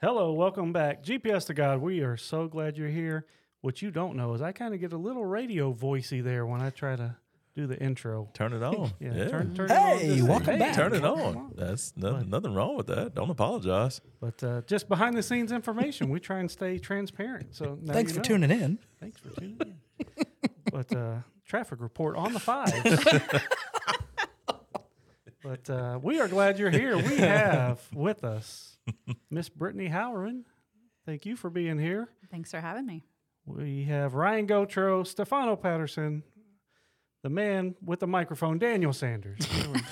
Hello, welcome back. GPS to God, we are so glad you're here. What you don't know is I kind of get a little radio voicey there when I try to do the intro. Turn it on. Yeah, yeah. turn, turn Hey, it on. just- welcome back. Turn it come on. That's no, nothing wrong with that. Don't apologize. But uh, just behind the scenes information, we try and stay transparent. So now Thanks you for know. tuning in. Thanks for tuning in. but uh, traffic report on the five. but uh, we are glad you're here. We have with us Miss Brittany Howren. Thank you for being here. Thanks for having me. We have Ryan Gotro, Stefano Patterson, the man with the microphone, Daniel Sanders.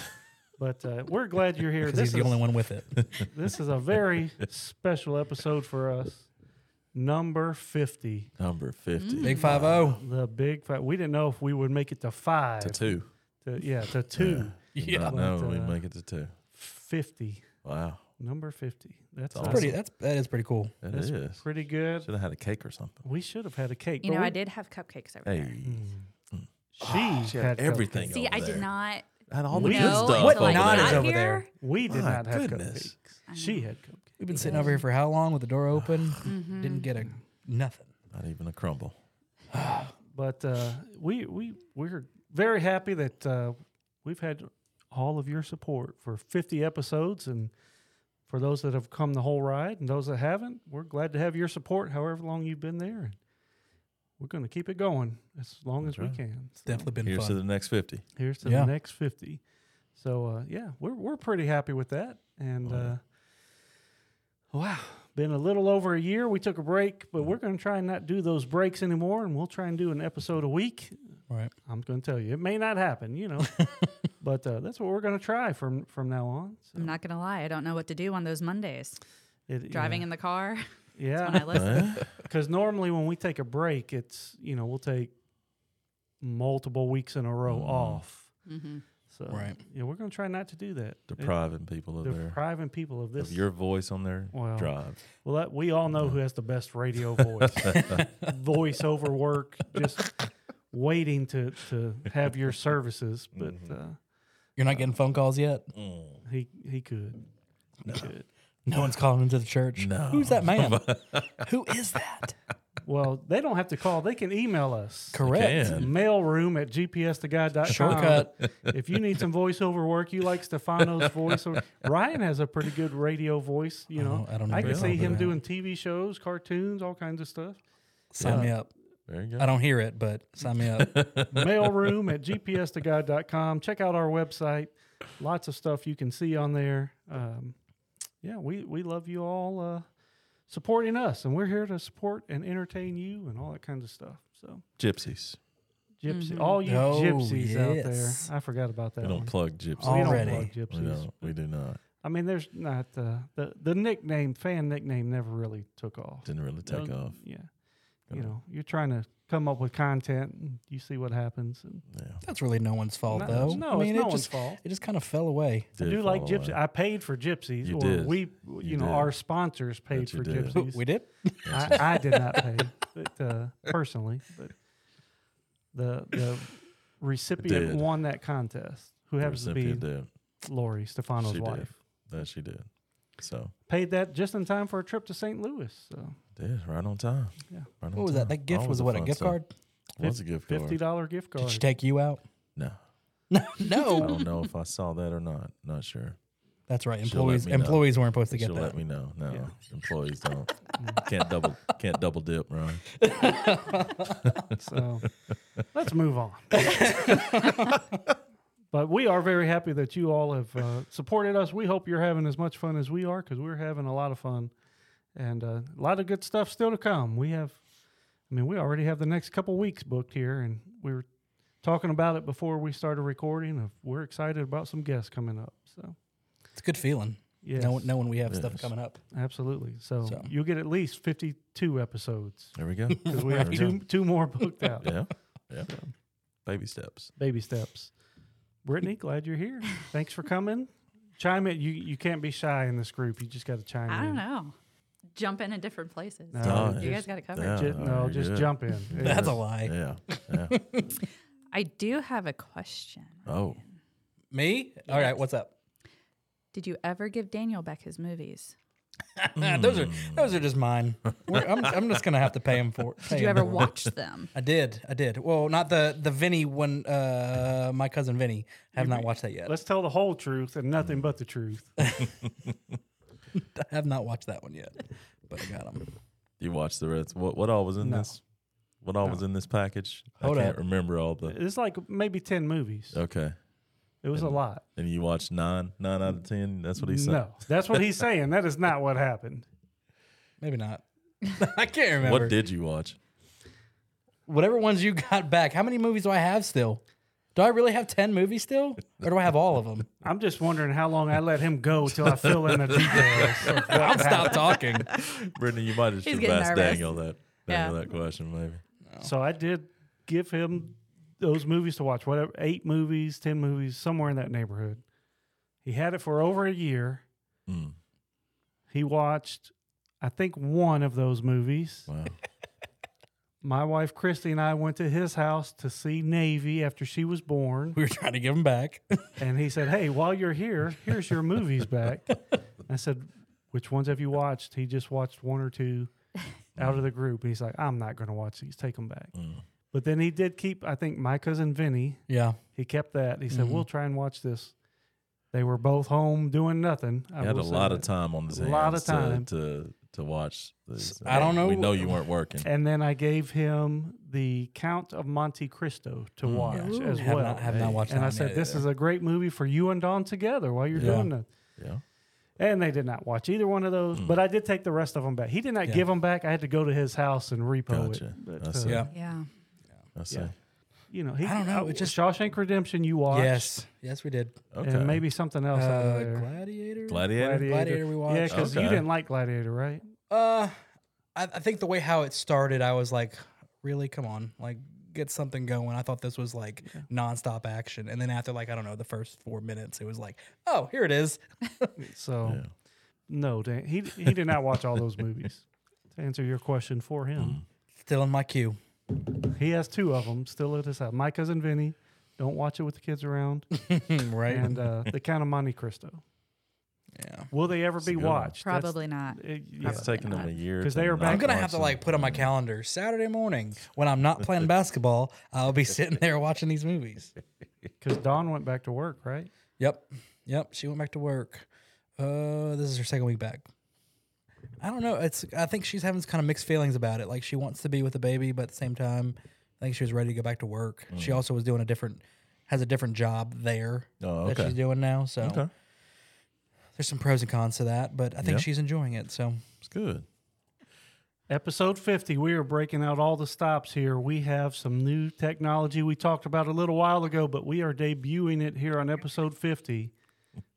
but uh, we're glad you're here. Because he's the only one with it. This is a very special episode for us. Number 50. Number 50 Big five zero. The big five. We didn't know if we would make it to five. to two. To- yeah, to two. Yeah. No, But, we uh, make it to two. 50. Wow. Number 50. That's, That's uh, Pretty. That's that is pretty cool. It That's is. pretty good. Should have had a cake or something. We should have had a cake. You know, we- I did have cupcakes over Hey, there. She, she had had everything. Mm. See, over I did there. not had all the We- good know stuff. What until I not got is over here. there? We did My not have goodness. cupcakes. She had cupcakes. We've been sitting over here for how long with the door open? Mm-hmm. Didn't get a nothing. Not even a crumble. But uh, we we we're very happy that uh, we've had all of your support for 50 episodes, and for those that have come the whole ride, and those that haven't, we're glad to have your support. However long you've been there, and we're going to keep it going as long That's as we can. It's So definitely been Here's to the next 50. here's to Yeah. the next 50. So uh, yeah, we're we're pretty happy with that, and. Oh, yeah. Uh, Wow, been a little over a year. We took a break, but we're going to try and not do those breaks anymore, and we'll try and do an episode a week. Right. I'm going to tell you, it may not happen, you know, but uh, that's what we're going to try from from now on. So I'm not gonna lie, I don't know what to do on those Mondays. it, Driving yeah, in the car, yeah, when I listen. Huh? because normally when we take a break, it's you know we'll take multiple weeks in a row Mm. off. hmm So Right. yeah, we're going to try not to do that. It- Depriving people of their depriving people of this. of your voice on their Well, drive. well, that, we all know who has the best radio voice. voice over work, just waiting to to have your services. But Mhm. uh, You're not getting phone calls yet. Mm. he he could, he could. No one's calling into the church. No. Who's that man? Who is that? Well, they don't have to call; they can email us. Correct. can. Mailroom at gpstogod.com. Shortcut. If you need some voiceover work, you like Stefano's voice. Or, Ryan has a pretty good radio voice. You know, Oh, I don't know I can about see him doing TV shows, cartoons, all kinds of stuff. Sign me up. There you go. I don't hear it, but sign me up. mailroom at gpstogod.com. Check out our website. Lots of stuff you can see on there. Um, yeah, we, we love you all uh, supporting us, and we're here to support and entertain you and all that kind of stuff. So, Gypsies. gypsy, Mhm. all you Oh, gypsies out there. I forgot about that We don't one. plug gypsies. we don't Already. plug We gypsies. don't. We do not. I mean, there's not uh, the the nickname fan nickname never really took off. Didn't really take No, off. Yeah, Gonna- you know, you're trying to come up with content, and you see what happens. And Yeah. That's really no one's fault, no, though. no, I mean, it's no it one's just fault. it just kind of fell away. I Did do like fall gypsy. away. I paid for gypsies, You or did. we, you, You know, did. our sponsors paid for did. gypsies. We did. I, I did not pay, but uh, personally, but the the recipient Did. won that contest. Who The happens to be did. Lori Stefano's She did. wife. That she did. So Paid that just in time for a trip to St. Louis. So did right on time. Yeah. Right on What was that? time. That gift Always was what a gift stuff. card. Was a gift card. fifty dollar gift card. Did she take you out? No, No, I don't know if I saw that or not. Not sure. That's right. She'll Employees know. employees weren't supposed to get She'll that. let me know. No, Yeah. employees don't. Mm. can't double. Can't double dip, Ryan. So let's move on. But we are very happy that you all have uh, supported us. We hope you're having as much fun as we are because we're having a lot of fun and uh, a lot of good stuff still to come. We have, I mean, we already have the next couple weeks booked here, and we were talking about it before we started recording. Of we're excited about some guests coming up. So It's a good feeling. yeah, Knowing, knowing we have stuff coming up. absolutely. So, So. you'll get at least 52 episodes There we go. because we have two go. two more booked out. Yeah. Yeah. So. Baby steps. baby steps. Brittany, glad you're here. Thanks for coming. Chime in. You you can't be shy in this group. You just got to chime I in. I don't know. Jump in at different places. No, No, you just- guys got it covered. Yeah. Ju- oh, no, you're just good. jump in. That's a lie. Yeah. Yeah. I do have a question. Oh. Me? All right. What's up? Did you ever give Daniel back his movies? those are those are just mine. We're, I'm, I'm just gonna have to pay him for. Pay Did you ever watch them? I did. I did. Well, not the the Vinny one. Uh, my cousin Vinny. Have not watched that yet. Let's tell the whole truth and nothing but the truth. I have not watched that one yet, but I got them. You watched the rest. What what all was in No. this? What all was in this package? Hold I can't up. remember all the. It's like maybe ten movies. Okay, It was a lot. and you watched nine, nine out of ten. That's what he said. No, that's what he's saying. That is not what happened. Maybe not. I can't remember. What did you watch? Whatever ones you got back. How many movies do I have still? Do I really have ten movies still, or do I have all of them? I'm just wondering how long I let him go till I fill in the details. I'll happened. stop talking. Brittany, you might have He's should getting ask. Daniel that Yeah. Daniel that question maybe. So I did give him those movies to watch, whatever, eight movies, 10 movies, somewhere in that neighborhood. He had it for over a year. Mm, He watched, I think, one of those movies. wow. My wife, Christy, and I went to his house to see Navy after she was born. We were trying to give him back. And he said, Hey, while you're here, here's your movies back. I said, Which ones have you watched? He just watched one or two out of the group. And he's like, I'm not going to watch these. Take them back. Mm. But then he did keep, I think, my cousin Vinny, yeah. he kept that. He said, Mhm. We'll try and watch this. They were both home doing nothing. I He had a will say lot of time on his hands. A lot of time. To, to to watch. These. I don't know. We know you weren't working. And then I gave him the Count of Monte Cristo to Mm. watch as have well. not have not watched. and that I said, This either. is a great movie for you and Dawn together while you're Yeah. doing that. Yeah. And they did not watch either one of those, Mm. but I did take the rest of them back. He did not Yeah. give them back. I had to go to his house and repo Gotcha. it. But, uh. Yeah. Yeah. I see. Yeah. you know, he, I don't know, it just- Shawshank Redemption you watched. Yes. Yes, we did. Okay. And maybe something else. out Uh, there. Gladiator. Gladiator. Gladiator we watched. Yeah, because you didn't like Gladiator, right? Uh, I, I think the way how it started, I was like, really, come on, like get something going. I thought this was like nonstop action, and then after like I don't know the first four minutes, it was like, oh, here it is. So Yeah. no, Dan, he he did not watch all those movies. To answer your question for Mm. him, Still in my queue. He has two of them still at his house. My cousin Vinny, don't watch it with the kids around, right. and uh, the Count of Monte Cristo. yeah. Will they ever That's a be good one. watched? That's- Probably not. it- yeah. It's taken them a year 'Cause to they are back- I'm gonna have to like put on my calendar Saturday morning when I'm not playing basketball. I'll be sitting there watching these movies. Because Dawn went back to work, right? Yep. Yep. She went back to work. Uh, this is her second week back. I don't know. It's. I think she's having kind of mixed feelings about it. Like she wants to be with the baby, but at the same time, I think she was ready to go back to work. She mm. also was doing a different, has a different job there Oh, that she's doing now. So Okay. there's some pros and cons to that, but I think Yeah. she's enjoying it. So It's good. Episode 50, we are breaking out all the stops here. We have some new technology we talked about a little while ago, but we are debuting it here on episode 50.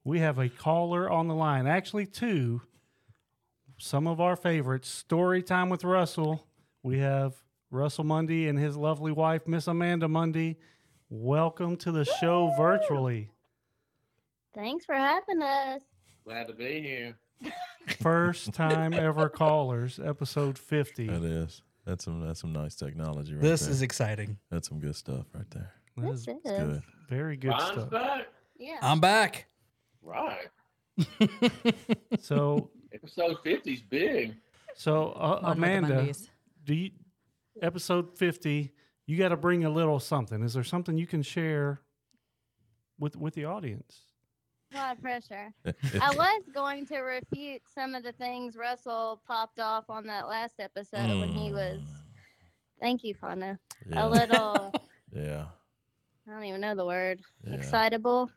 We have a caller on the line, actually, two. Some of our favorites. Story time with Russell. We have Russell Mundy and his lovely wife, Miss Amanda Mundy. Welcome to the show virtually. Thanks for having us. Glad to be here. First time ever callers, episode 50. That is. That's some that's some nice technology right this there. is exciting. that's some good stuff right there. That This is is Good. very good Ron's stuff. back. yeah. I'm back. Right. So, Episode 50's big. so uh, One with the Amanda, do you episode 50 you got to bring a little something is there something you can share with with the audience A lot of pressure. I was going to refute some of the things Russell popped off on that last episode when he was. Thank you, Fano. Mm. yeah. A little. yeah. I don't even know the word. Yeah. excitable.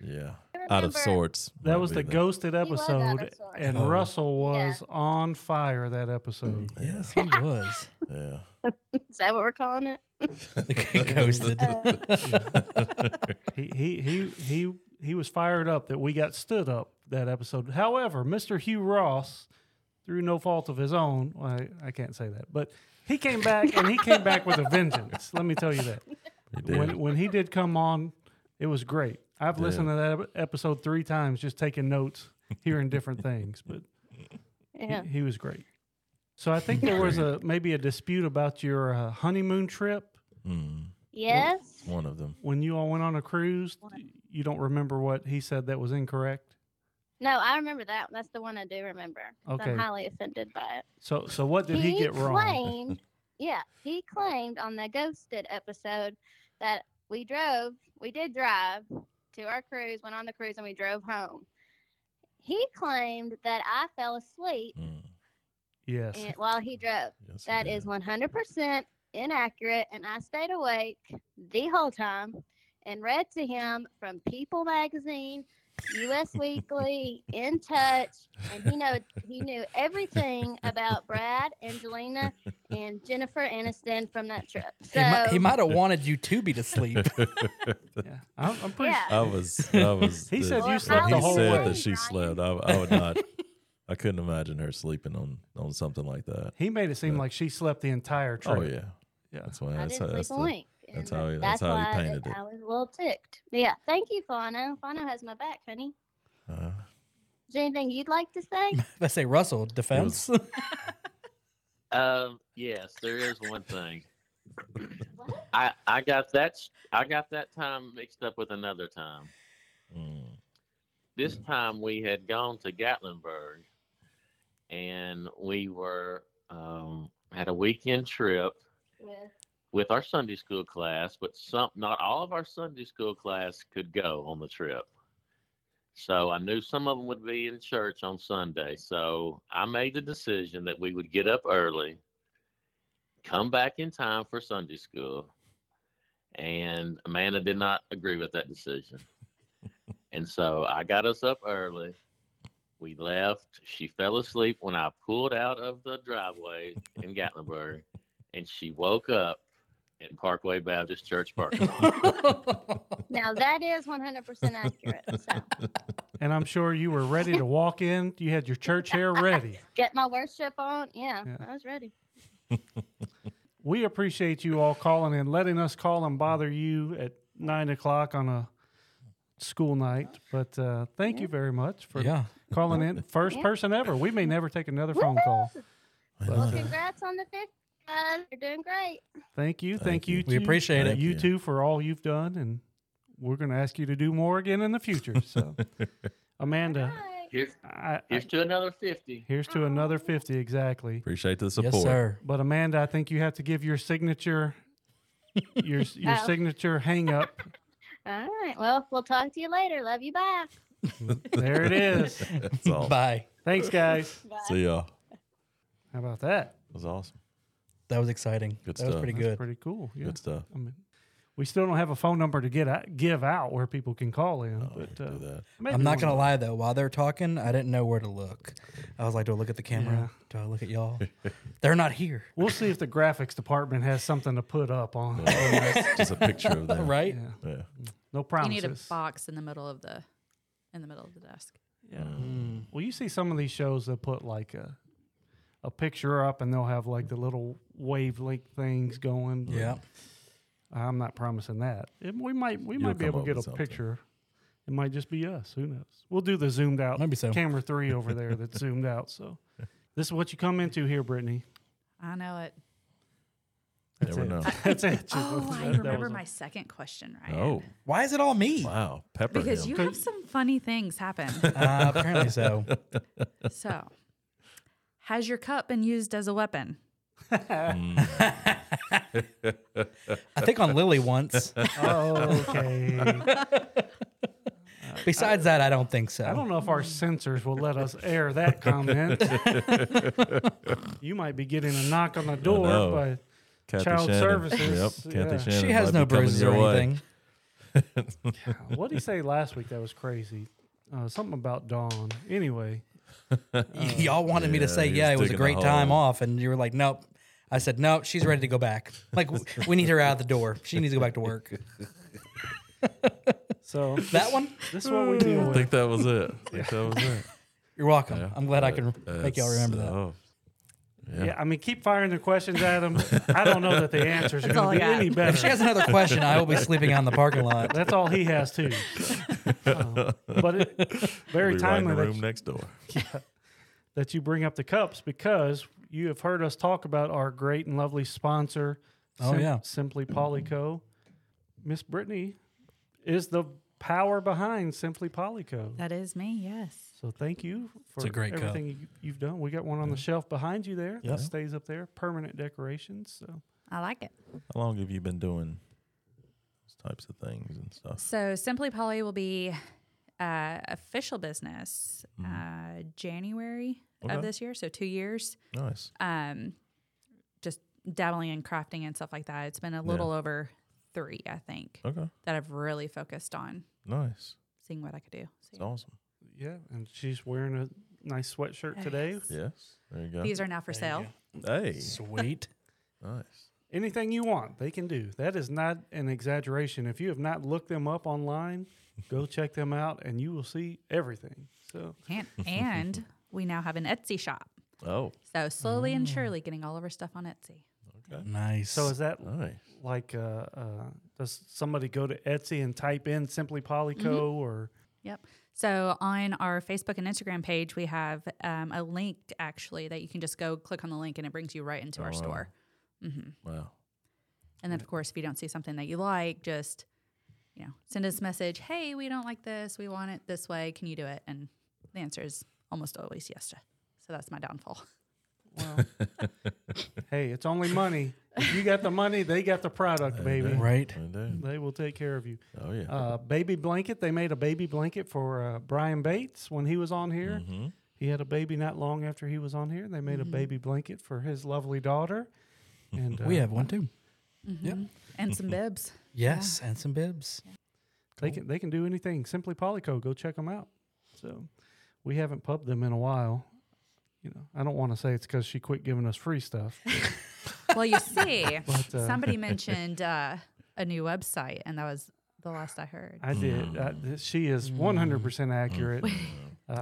Yeah. I Out of sorts. that was be the ghosted was out of episode sorts. and Oh. russell was on fire that episode mm. Yes, he was. Yeah. Is that what we're calling it? Ghosted. he, he he he he was fired up that we got stood up that episode however mr hugh ross through no fault of his own well, I, I can't say that but he came back and he came back with a vengeance let me tell you that He did. when when he did come on, it was great. I've Yeah. listened to that episode three times, just taking notes, hearing different things. But Yeah. he, he was great. So I think there was a maybe a dispute about your uh, honeymoon trip Mm, Yes. one of them. when you all went on a cruise. You don't remember what he said that was incorrect. No, I remember that. That's the one I do remember. Okay. I'm highly offended by it. So so what did he, get wrong? claimed, yeah, he claimed on the Ghosted episode that we drove, we did drive to our cruise, went on the cruise, and we drove home. He claimed that I fell asleep Mm, Yes. in, while he drove. yes, he That did. is 100% inaccurate, and I stayed awake the whole time and read to him from People Magazine, U.S. Weekly, In Touch, and he know he knew everything about Brad, Angelina, and Jennifer Aniston from that trip. So he, might, he might have wanted you to be to sleep. Yeah. I'm, I'm pretty. yeah, I was. I was. He said you when slept he the whole said way, that she Brian. slept. I, I would not. I couldn't imagine her sleeping on on something like that. He made it seem Yeah. like she slept the entire oh, trip. Oh yeah, Yeah. that's why. I That's, didn't how, that's sleep the, a wink. That's how he- that's that's how he why painted it. I was a little ticked. But yeah, thank you, Fano. Fano has my back, honey. uh, Is there anything you'd like to say? I say Russell defense. Um, yes, there is one thing. I I got that s- I got that time mixed up with another time. mm, This time we had gone to Gatlinburg, and we were um, had a weekend trip with our Sunday school class, but some not all of our Sunday school class could go on the trip. So I knew some of them would be in church on Sunday. So I made the decision that we would get up early, come back in time for Sunday school. And Amanda did not agree with that decision. and so I got us up early. We left. She fell asleep when I pulled out of the driveway in Gatlinburg, and she woke up in Parkway Baptist Church parking lot. Now that is 100% accurate. So And I'm sure you were ready to walk in. You had your church hair ready. get my worship on. Yeah, Yeah. I was ready. We appreciate you all calling in, letting us call and bother you at nine o'clock on a school night. But uh, thank you very much for yeah. calling in. First Yeah. person ever. We may never take another phone call. I But, know. uh, Congrats on the fifth, guys. You're doing great. Thank you. Thank, Thank you. you. We appreciate Thank you you. too for all you've done, and we're going to ask you to do more again in the future. So, Amanda, Bye. Here's, I, I, to another 50. here's to another fifty exactly. Appreciate the support. Yes, sir. But Amanda, I think you have to give your signature, your your Oh. signature hang up. All right. Well, we'll talk to you later. Love you. Bye. There it is. That's all. Bye. Thanks, guys. Bye. See y'all. How about that? It was awesome. That was exciting. Good that was pretty That's good. pretty cool. Yeah. Good stuff. I mean, we still don't have a phone number to get out, give out where people can call in. Oh, but do uh, that. I'm not gonna lie though. While they're talking, I didn't know where to look. I was like, "Do I look at the camera? Do I look at y'all?" they're not here, We'll see if the graphics department has something to put up on. Just a picture of them. right? Yeah. Yeah. No You promises. need a box in the middle of the in the middle of the desk. Yeah. Mm. Well, you see some of these shows that put like a a picture up, and they'll have like the little wavelength things going. Yeah. I'm not promising that. It, we might we You'll might be able to get a something. picture. It might just be us. Who knows? We'll do the zoomed out Maybe so. camera three over there that's zoomed out. So this is what you come into here, Brittany. I know it. That's Never it. know. That's it. Oh, I That- that remember was my second question, right? Oh, Why is it all me? wow. Pepper Because him. you have some funny things happen. Uh, apparently so. so, has your cup been used as a weapon? I think on Lily once. okay. Besides that, I don't think so. I don't know if our censors will let us air that comment. you might be getting a knock on the door by Kathy Child Shannon. Services, Yep. Kathy yeah. She has no bruises or way. anything. what did he say last week that was crazy? Uh, something about Dawn. Anyway, Y'all wanted me to say, yeah, it was a great time off. And you were like, nope. I said, nope, she's ready to go back. Like, we need her out the door. She needs to go back to work. so That one? this is what we deal I with. think that was it. I think that was it. You're welcome. Yeah. I'm glad I can Uh, make y'all remember that. oh, Yeah. Yeah. I mean, keep firing the questions at him. I don't know that the answers are going to be any better. If she has another question, I will be sleeping out in the parking lot. That's all he has too. Uh, but it, very We'll be right in timely the that room next door. Yeah, that you bring up the cups because you have heard us talk about our great and lovely sponsor, Oh, yeah. Simply Polyco. Miss Brittany is the power behind Simply Polyco. That is me. Yes. So thank you for a great everything you, you've done. We got one on the shelf behind you there Yeah. that stays up there, permanent decorations. So I like it. How long have you been doing those types of things and stuff? So Simply Polly will be uh, official business uh, January Okay. of this year, so two years. Nice. Um, just dabbling in crafting and stuff like that. It's been a little over three, I think, Okay. that I've really focused on Nice. seeing what I could do. It's So awesome. Yeah, and she's wearing a nice sweatshirt today. Yes. There you go. these are now for There sale. hey. Sweet. Nice. Anything you want, they can do. That is not an exaggeration. If you have not looked them up online, go check them out, and you will see everything. So And, and we now have an Etsy shop. Oh. So slowly and Mm. surely getting all of our stuff on Etsy. Okay. Nice. So is that Nice. like uh, uh, does somebody go to Etsy and type in simply Polyco or Yep. So on our Facebook and Instagram page, we have um, a link actually that you can just go click on the link and it brings you right into Oh, our wow. store. hmm Wow. And then, of course, if you don't see something that you like, just you know, send us a message. Hey, we don't like this. We want it this way. Can you do it? And the answer is almost always yes. To. So that's my downfall. well, hey, it's only money. If you got the money, they got the product, They baby. do. right. They will take care of you. Oh yeah. Uh, baby blanket. They made a baby blanket for uh, Brian Bates when he was on here. hmm He had a baby not long after he was on here. They made a baby blanket for his lovely daughter. And We uh, have one too. Yep. Mhm. And some bibs. Yes, and some bibs. They can they can do anything. Simply Polyco, go check them out. So we haven't pubbed them in a while. You know, I don't want to say it's because she quit giving us free stuff. Well, you see, But, uh, somebody mentioned uh, a new website, and that was the last I heard. I did. I, she is one hundred percent accurate. Uh,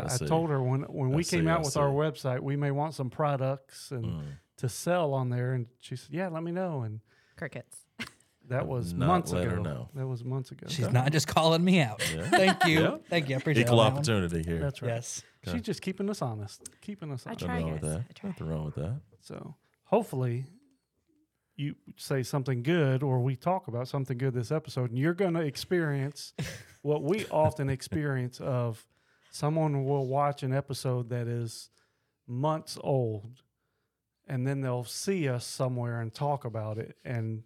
I I told her when when I we see, came out I with our website, we may want some products and Mm. to sell on there. And she said, "Yeah, let me know." And Crickets. That was Not months let her ago. know. That was months ago. She's not just calling me out. Yeah. Thank you. Yeah. Thank you. I appreciate Equal that one. opportunity here. That's right. Yes. Okay. She's just keeping us honest, keeping us I honest. try, Nothing wrong with guys. that. I try. Nothing wrong with that. So hopefully you say something good or we talk about something good this episode and you're going to experience what we often experience of someone will watch an episode that is months old and then they'll see us somewhere and talk about it and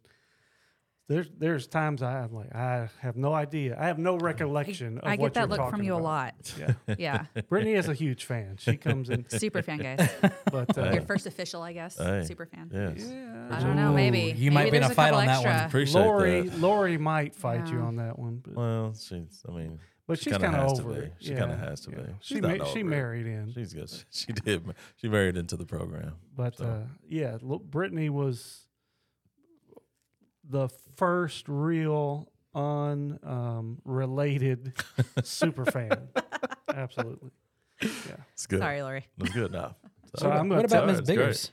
there's there's times I'm like I have no idea. I have no recollection of what I what get that you're look from talking you a lot. Yeah. Yeah. Brittany is a huge fan. She comes in, Super fan, guys. but uh, Your first official, I guess. Hey. Super fan. Yes. yeah, I don't know. Maybe Ooh, you might Maybe be in a there's fight couple on that one. extra. Appreciate Lori, that. Lori might fight you on that one, but, Well, she's. I mean, but she she's kinda kind to over be. it. She kinda has to be. She ma- not she over it. married in, she's good. She did. She married into the program. but So. uh, yeah, look, Brittany was the first real unrelated super fan. Absolutely. Yeah. It's good. Sorry, Lori. It's good now. So I'm gonna what about her Miss it's great. Biggers?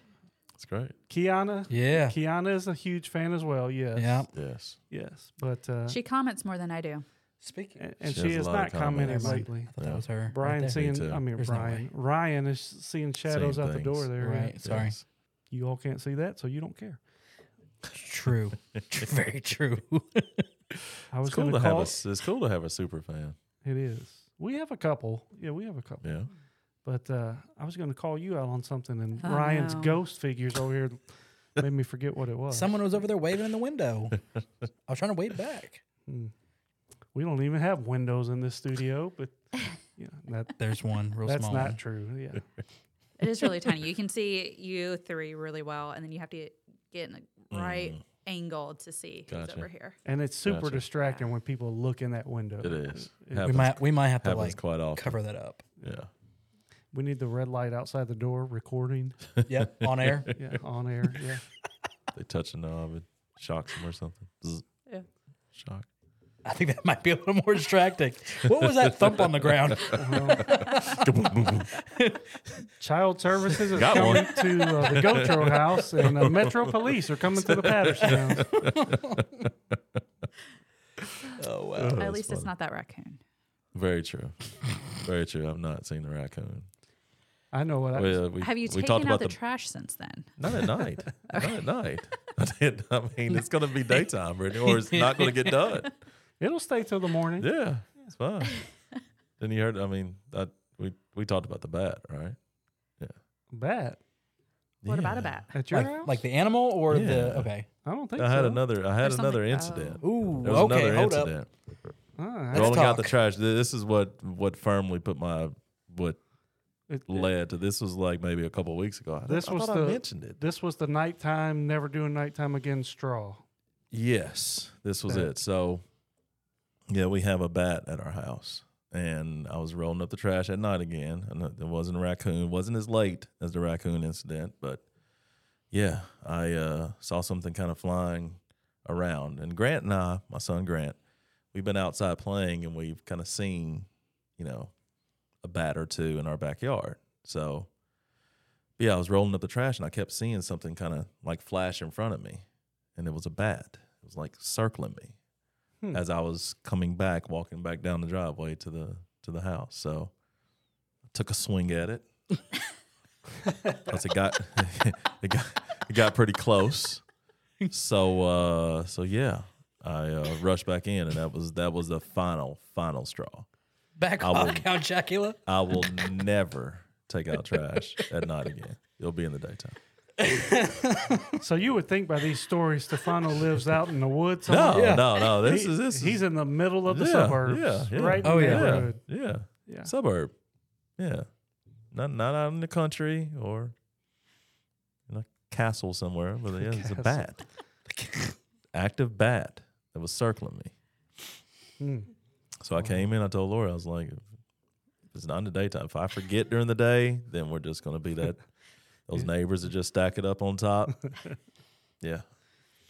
It's great. Kiana. Yeah. Kiana is a huge fan as well. Yes. Yeah. Yes. Yes. But uh, She comments more than I do. Speaking. and, and She she, has a has lot not commenting lately. I thought Yeah. that was her. Brian there. seeing, too. I mean There's Brian. way. Ryan is seeing shadows Same out the door things. there. Right. Sorry. Yes. You all can't see that, so you don't care. True. Very true. I was It's cool going to to have call. It's cool to have a super fan. It is. We have a couple. Yeah, we have a couple. Yeah. But uh, I was going to call you out on something, and Oh, Ryan's no. ghost figures over here made me forget what it was. Someone was over there waving in the window. I was trying to wave back. Hmm. We don't even have windows in this studio, but yeah, that There's one real that's small. not one. true. Yeah, It is really tiny. You can see you three really well, and then you have to get in the right Mm. angle to see who's Gotcha. over here. and it's super Gotcha. distracting when people look in that window. It is. It- We Happens- might we might have to Happens like quite often. cover that up. Yeah. we need the red light outside the door recording. Yep, on air. Yeah, on air. Yeah. They touch a knob, it shocks them or something. Zzz. Yeah. Shock. I think that might be a little more distracting. What was that thump on the ground? Child Services is Got coming one. to uh, the Gotro house, and uh, Metro Police are coming to the Patterson house. Oh wow. Oh, At that's least it's not that raccoon. Very true. Very true. I've not seen the raccoon. I know what I. We, uh, we, Have you we talked taken out about the, trash since then? Not at night. Not at night. I did. I mean, it's going to be daytime, Brittany, or it's not going to get done. It'll stay till the morning. Yeah. It's fine. then you heard. I mean, that we we talked about the bat, right? Yeah. Bat What about a Yeah. bat? at your Like, house? like the animal or Yeah. the okay. I don't think I had so. another. I had There's another something- incident. Ooh, There was okay, another hold incident. Ah, Let's Rolling out the talk. trash. This is what what firmly put my what it- it- led to this was like maybe a couple weeks ago. I, This I was thought the- I mentioned it. this was the nighttime, never doing nighttime again straw. Yes, this was Bat. it. So, yeah, we have a bat at our house, and I was rolling up the trash at night again, and it wasn't a raccoon. It wasn't as late as the raccoon incident, but yeah, I uh, saw something kind of flying around. And Grant and I, my son Grant, we've been outside playing, and we've kind of seen, you know, a bat or two in our backyard. So, yeah, I was rolling up the trash, and I kept seeing something kind of like flash in front of me and it was a bat. It was like circling me Hmm. as I was coming back, walking back down the driveway to the to the house. So I took a swing at it. Plus it got it got it got pretty close. So uh so yeah, I uh, rushed back in and that was that was the final final straw. Back I will- Count Chocula. I will never take out trash at night again. It'll be in the daytime. So you would think by these stories, Stefano lives out in the woods. No. Yeah. no, no. This He- is this he's is in the middle of the Yeah, suburbs, yeah, yeah. right? Oh, in the yeah. neighborhood. yeah. Yeah. suburb. Yeah, not not out in the country or in a castle somewhere. But yeah, it's a bat, active bat that was circling me. Hmm. So I came in. I told Laura, I was like, if it's not in the daytime. If I forget during the day, then we're just gonna be that those neighbors that just stack it up on top. Yeah,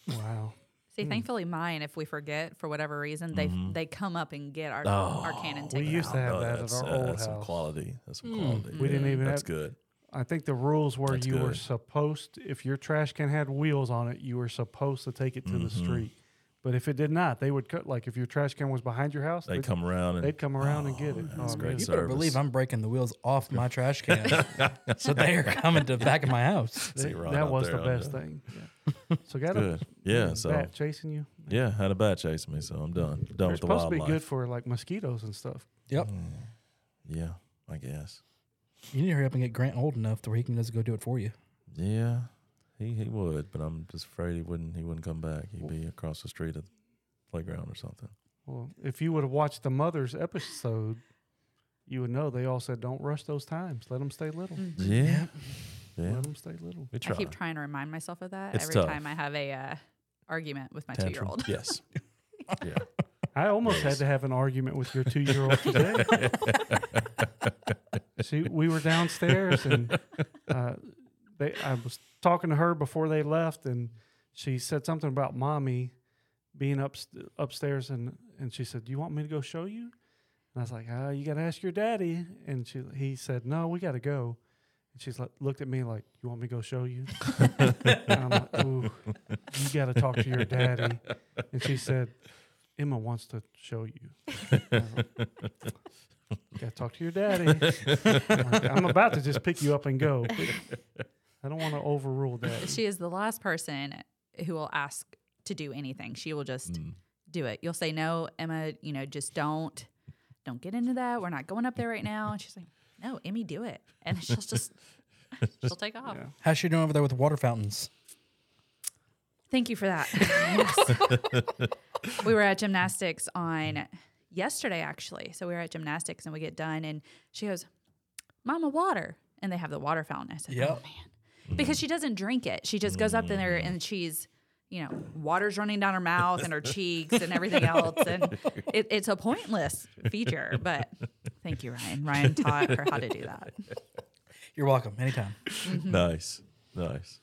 Wow. See, thankfully, mine, if we forget for whatever reason, they Mhm. they come up and get our Oh, our can and we used out. to have Oh, that at our uh, old that's some house. quality. That's some Mm. quality. We didn't even That's have. good. I think the rules were That's you were supposed, if your trash can had wheels on it, you were supposed to take it to the Mhm. street. But if it did not, they would cut. Like if your trash can was behind your house, They they'd, come around and they'd come around and get it. Oh, that's Oh, great man. You better believe. I'm breaking the wheels off my trash can. so they are coming to the back of my house. See That- that was the best the- thing. Yeah. So got a Good. Yeah. a So bat chasing you. yeah, had a bat chasing me, so I'm done. Done They're with the wildlife. supposed to be good for like mosquitoes and stuff. Yep. Mm, Yeah, I guess. You need to hurry up and get Grant old enough to where he can just go do it for you. Yeah, he he would, but I'm just afraid he wouldn't. He wouldn't come back. He'd be across the street at the playground or something. Well, if you would have watched the mother's episode, you would know they all said, "Don't rush those times. Let them stay little. Mhm. Yeah, yeah. Let them stay little." We I keep trying to remind myself of that It's every tough. time I have a uh, argument with my two year old. Yes. yeah. I almost had to have an argument with your two-year-old today. See, we were downstairs and uh, they. I was talking to her before they left, and she said something about mommy being up upstairs, and and she said, "Do you want me to go show you?" And I was like, "Ah, you got to ask your daddy." And she, he said, "No, we got to go." And she's like, looked at me like, "You want me to go show you?" and I'm like, "Ooh, you got to talk to your daddy." And she said, "Emma wants to show you." Got to talk to your daddy. "I'm about to just pick you up and go. but I don't want to overrule that. She is the last person who will ask to do anything. She will just Mm. do it. You'll say no, Emma. You know, just don't, don't get into that. We're not going up there right now. And she's like, no, Emmy, do it. And she'll just, she'll take off. Yeah. How's she doing over there with the water fountains? Thank you for that. We were at gymnastics on yesterday, actually. So we were at gymnastics and we get done, and she goes, "Mama, water," and they have the water fountain. I said, Yep. "Oh man," because she doesn't drink it. She just goes up in there and she's. You know, water's running down her mouth and her cheeks and everything else, and it, it's a pointless feature. But thank you, Ryan. Ryan taught her how to do that. You're welcome. Anytime. Mm-hmm. Nice. Nice.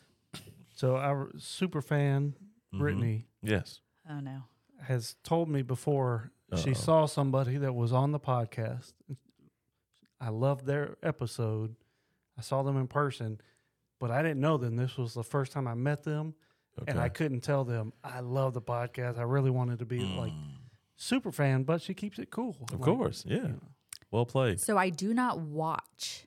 So our super fan mm-hmm. Brittany Yes. Oh no, has told me before she Uh-oh. saw somebody that was on the podcast. I loved their episode. I saw them in person, but I didn't know them. This was the first time I met them, Okay. and I couldn't tell them I love the podcast. I really wanted to be like super fan, but she keeps it cool. Of Like, course. Yeah. you know. Well played. so I do not watch;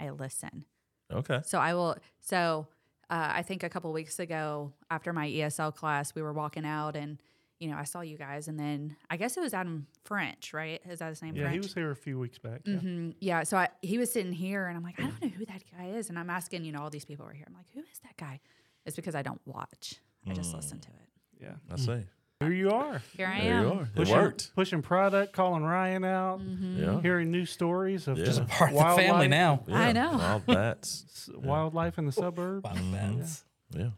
I listen. Okay. So I will. So uh, I think a couple weeks ago, after my ESL class, we were walking out, and you know, I saw you guys, and then I guess it was Adam French, right? Is that his name? Yeah, French? he was here a few weeks back. Yeah. hmm Yeah. So I, he was sitting here, and I'm like, I don't know who that guy is, and I'm asking, you know, all these people over here. I'm like, who is that guy? It's because I don't watch. I just listen to it. Yeah. I see. Here you are. Here I There am. you are. It Pushing, worked. pushing product, calling Ryan out, Mm-hmm. Yeah. hearing new stories of Yeah. just a Part of the family now. Yeah. I know. Wild bats. wildlife in the suburbs. Wow, Mhm. that's- Yeah.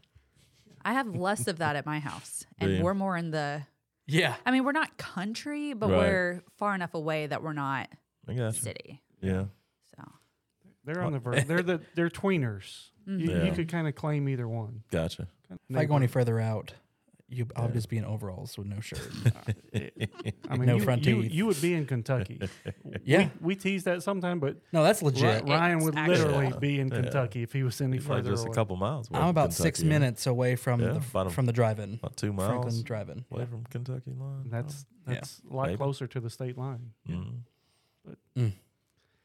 I have less of that at my house, and Do we're more in the. Yeah. I mean, we're not country, but Right. we're far enough away that we're not I got you. city. Yeah. So They're on the verge. They're the they're tweeners. You, you mm-hmm. could kind of claim either one. Gotcha. If I go any further out, you I'll just be in overalls with no shirt. I mean, No you, front you, teeth. you would be in Kentucky. Yeah. we, we tease that sometime, but No, that's Ry- legit. Ryan would actually- literally Yeah. be in Yeah. Kentucky if he was any He's like further just away. a couple miles. away I'm from about six Kentucky, yeah. minutes away from Yeah, the about a- from the drive-in. About two Franklin miles drive-in. away from Kentucky line. That's Yeah. that's a lot Maybe. closer to the state line. Mm. But- Mm.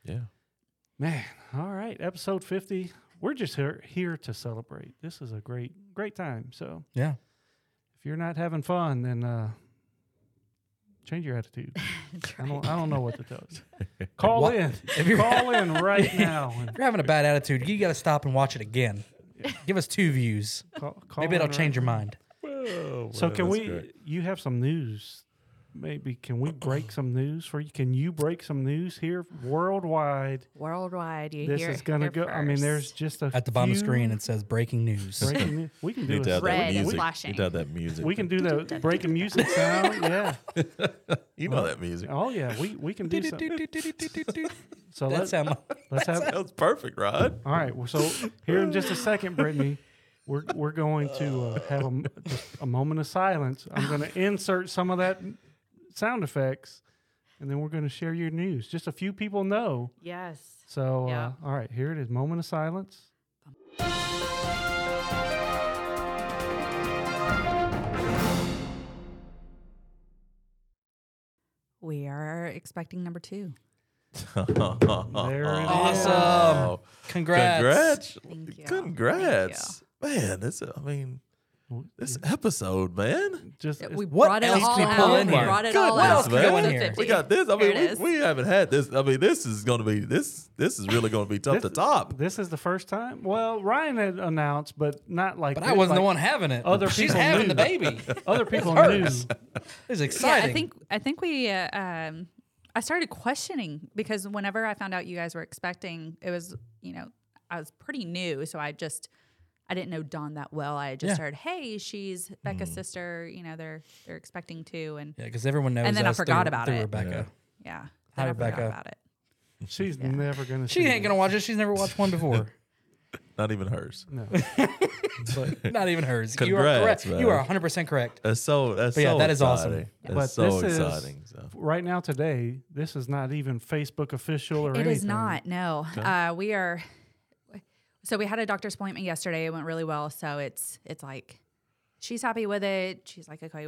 Yeah. Man, all right, episode fifty. We're just here here to celebrate. This is a great great time. So Yeah. If you're not having fun, then uh, change your attitude. I don't I don't know what to tell you. Call What- in. If you're, Call in right now. if you're having a bad attitude, you got to stop and watch it again. Give us two views. call, call Maybe it'll change right your mind. Oh, So can we? great. You have some news. Maybe can we break some news for you? Can you break some news here worldwide? worldwide, you This hear is gonna here go. I mean, there's just a At the bottom of the screen, it says breaking news. breaking news. We can do need a, that Red music. flashing. You need that music. we can do the breaking music sound. Yeah. You know that music. Oh yeah. We we can do something. So That let's sound let's have. That was perfect, Rod. All right. well, So here in just a second, Brittany, we're we're going to uh, have a, m- just a moment of silence. I'm going to insert some of that sound effects, and then we're going to share your news. Just a few people know. yes. So Yeah. uh, all right, here it is. Moment of silence. We are expecting number two. There it is. Awesome. Congrats. Congrats. Thank you. Congrats. Man, this I mean this episode, man. Just We brought it all out. we brought it all out. What else can go in to here? We got this. I mean, we, we haven't had this. I mean, this is going to be this. This is really going to be tough to top. This is the first time. Well, Ryan had announced, but not like. But this, I wasn't the one having it. other She's people having knew. the baby. Other people knew. hers. It's Yeah, exciting. I think I think we uh, um, I started questioning because whenever I found out you guys were expecting, it was you know I was pretty new, so I just I didn't know Dawn that well. I just Yeah. heard, hey, she's Becca's sister. You know they're they're expecting two, and yeah, because everyone knows. And then I forgot through- about through it. Rebecca. yeah, Hi, then I forgot Rebecca. about it. She's Yeah. never gonna. She see ain't gonna watch it. She's never watched one before. Not even hers. No. Not even hers. you are Congrats, correct. You are 100 percent correct. That's so. That's But yeah, so that is awesome. exciting. That's But so this is- exciting. So. right now today, this is not even Facebook official or It anything. It is not. No, Okay. uh, we are. So we had a doctor's appointment yesterday. It went really well. So it's it's like she's happy with it. She's like, okay,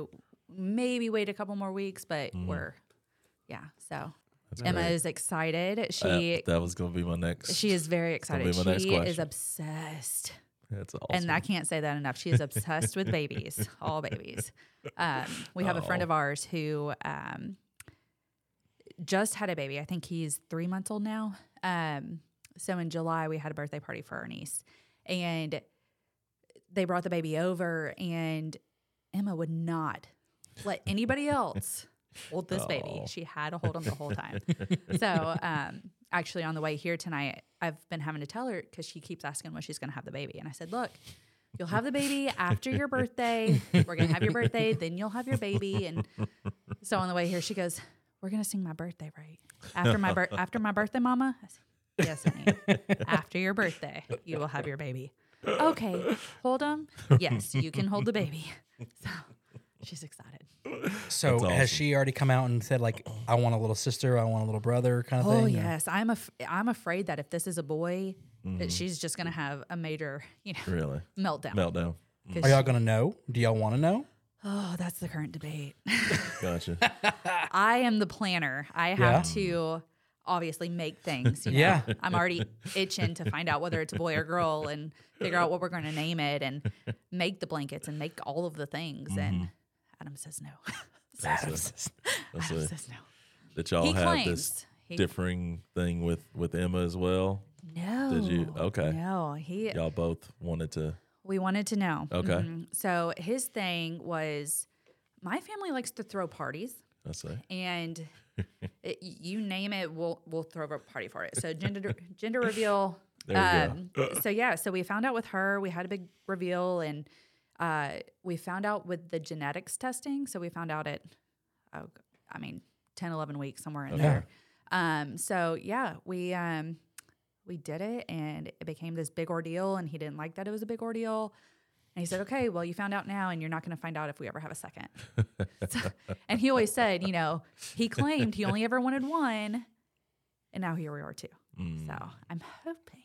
maybe wait a couple more weeks, but we're yeah. So That's Emma great. is excited. Uh, She that was going to be my next. she is very excited. be my next She is obsessed. That's awesome. And I can't say that enough. She is obsessed with babies, all babies. Um, we have a friend Oh. of ours who um, just had a baby. I think he's three months old now. Um, so in July, we had a birthday party for our niece, and they brought the baby over, and Emma would not let anybody else hold this baby. Oh. She had to hold him the whole time. so um, actually, on the way here tonight, I've been having to tell her because she keeps asking when she's going to have the baby, and I said, "Look, you'll have the baby after your birthday. We're going to have your birthday, then you'll have your baby." And so on the way here, she goes, "We're going to sing my birthday right after my bir- after my birthday, Mama." I said, Yes, honey. After your birthday, you will have your baby. Okay, hold him. Yes, you can hold the baby. So she's excited. So That's has she already come out and said like, I want a little sister, I want a little brother, kind of Oh thing? or- yes, I'm af- I'm afraid that if this is a boy, that mm-hmm. she's just gonna have a major, you know, really meltdown. meltdown. 'Cause Are y'all gonna know? Do y'all want to know? oh, that's the current debate. Gotcha. I am the planner. I have to obviously make things. You know? Yeah. I'm already itching to find out whether it's a boy or girl and figure out what we're going to name it and make the blankets and make all of the things. And Adam says no. That's Adam a- says- That's Adam a- says no. that y'all he have claims. this he, differing thing with with Emma as well. no. Did you? Okay. No, he. Y'all both wanted to. We wanted to know. Okay. Mhm. So his thing was, my family likes to throw parties, I say. and it, you name it, we'll we'll throw a party for it. So gender gender reveal. Um, so yeah, so we found out with her, we had a big reveal, and uh, we found out with the genetics testing. So we found out at, oh, I mean, 10, 11 weeks somewhere in Okay. there. Um, so yeah, we um, we did it, and it became this big ordeal, and he didn't like that it was a big ordeal. And he said, "Okay, well, you found out now, and you're not going to find out if we ever have a second. So- and he always said, you know, he claimed he only ever wanted one, and now here we are too. Mm, So I'm hoping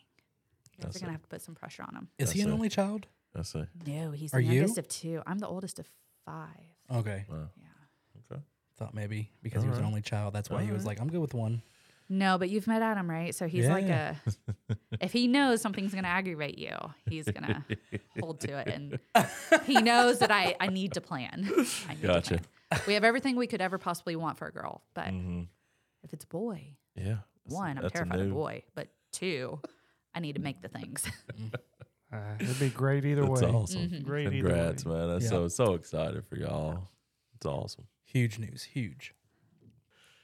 you guys That's are going to have to put some pressure on him. Is he an it. only child? I say. No, he's Are the you? youngest of two. I'm the oldest of five. Okay. Wow. Yeah. Okay. Thought maybe because he was an only child. That's why he was Alright. like, I'm good with one. No, but you've met Adam, right? So he's like a. if he knows something's going to aggravate you, he's going to hold to it, and he knows that I I need to plan. I need to Gotcha. plan. We have everything we could ever possibly want for a girl, but hmm if it's a boy, Yeah. One, I'm that's a terrified of new- boy, but two, I need to make the things. Uh, it'd be great either That's way. awesome. Mhm. Great Congrats, either way. man. That's Yeah. so so excited for y'all. It's awesome. Huge news. Huge.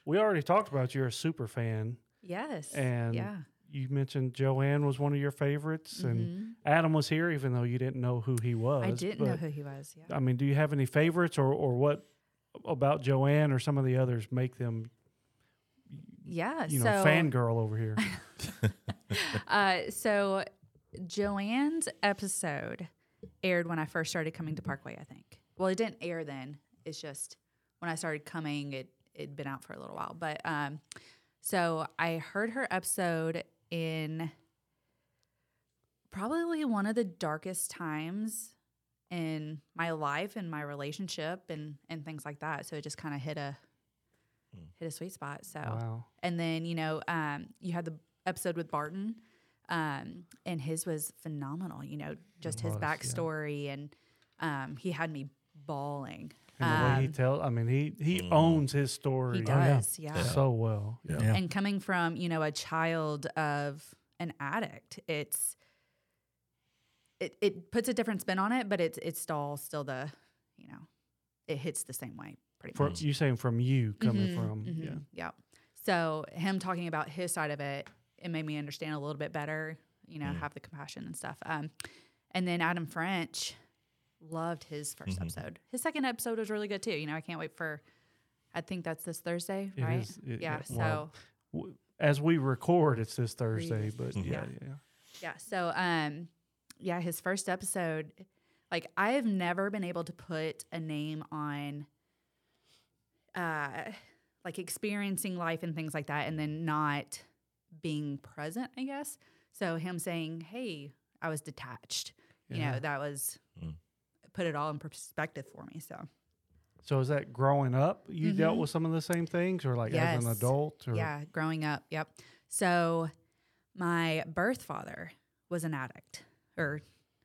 We already talked about you're a super fan, yes. and yeah. you mentioned Joanne was one of your favorites, and Mhm. Adam was here, even though you didn't know who he was. I didn't know who he was. Yeah. I mean, do you have any favorites, or or what about Joanne or some of the others make them, Yeah. you so, know, fangirl over here? uh, so Joanne's episode aired when I first started coming to Parkway, I think. Well, it didn't air then. It's just when I started coming, it it'd been out for a little while. But um, so I heard her episode in probably one of the darkest times in my life and my relationship and and things like that. So it just kind of hit a Mm. hit a sweet spot. So Wow. and then you know um, you had the episode with Barton, um, and his was phenomenal. You know, just his was, yeah. backstory, and um, he had me bawling. And the way he Um, tells, I mean, he he Mm. owns his story He yeah. does, yeah. Yeah. so well. Yeah. Yeah. And coming from you know a child of an addict, it's it it puts a different spin on it, but it's it's still still the you know it hits the same way pretty For much. you saying from you coming Mhm, from, mhm, yeah. yeah. So him talking about his side of it, it made me understand a little bit better. You know, Mm. have the compassion and stuff. Um, and then Adam French loved his 1st Mhm. episode. His second episode was really good too. You know, I can't wait for. I think that's this Thursday, It right? is- it- yeah. yeah, So well, W- As we record, it's this Thursday, but Mhm. yeah, Yeah. yeah. Yeah. So, um, yeah, his first episode, like I have never been able to put a name on, uh, like experiencing life and things like that, and then not being present. I guess. So him saying, "Hey, I was detached," you Yeah. know, that was Mm. Put it all in perspective for me. So So is that growing up? You dealt Mhm. with some of the same things, or like as an adult? Or? Yeah, growing up. Yep. So my birth father was an addict, or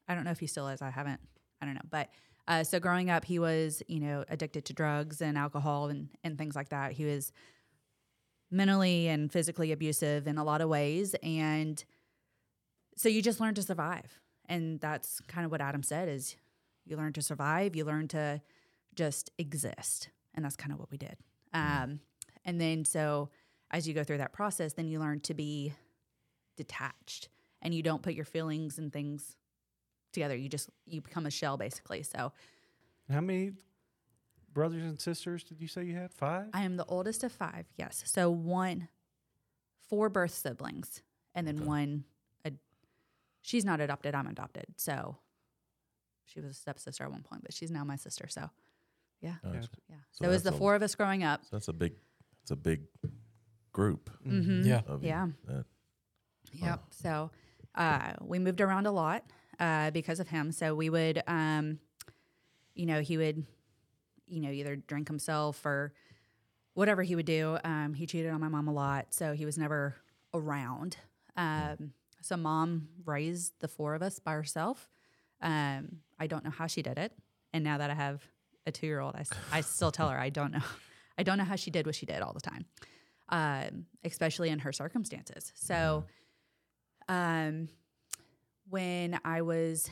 I don't know if he still is. I haven't, I don't know. But uh, so growing up, he was, you know, addicted to drugs and alcohol and, and things like that. He was mentally and physically abusive in a lot of ways. And so you just learn to survive. And that's kind of what Adam said is you learn to survive, you learn to just exist. And that's kind of what we did. Um, and then so as you go through that process, then you learn to be detached and you don't put your feelings and things together. You just you become a shell basically. So How many brothers and sisters did you say you had? Five. I am the oldest of five. Yes. So one, four birth siblings, and then Okay. one. Ad- she's not adopted. I'm adopted. So she was a stepsister at one point, but she's now my sister. So Gotcha. Gotcha. yeah. So So, it was that's the a- four of us growing up. So that's a big, it's a big group Mhm. Yeah. of. Yeah. That- Yep. So uh, we moved around a lot uh, because of him. So we would, um, you know, he would, you know, either drink himself or whatever he would do. Um, he cheated on my mom a lot, so he was never around. Um, so mom raised the four of us by herself. Um, I don't know how she did it, and now that I have a two year old. I, I still tell her I don't know. I don't know how she did what she did all the time, um, especially in her circumstances. So, um, when I was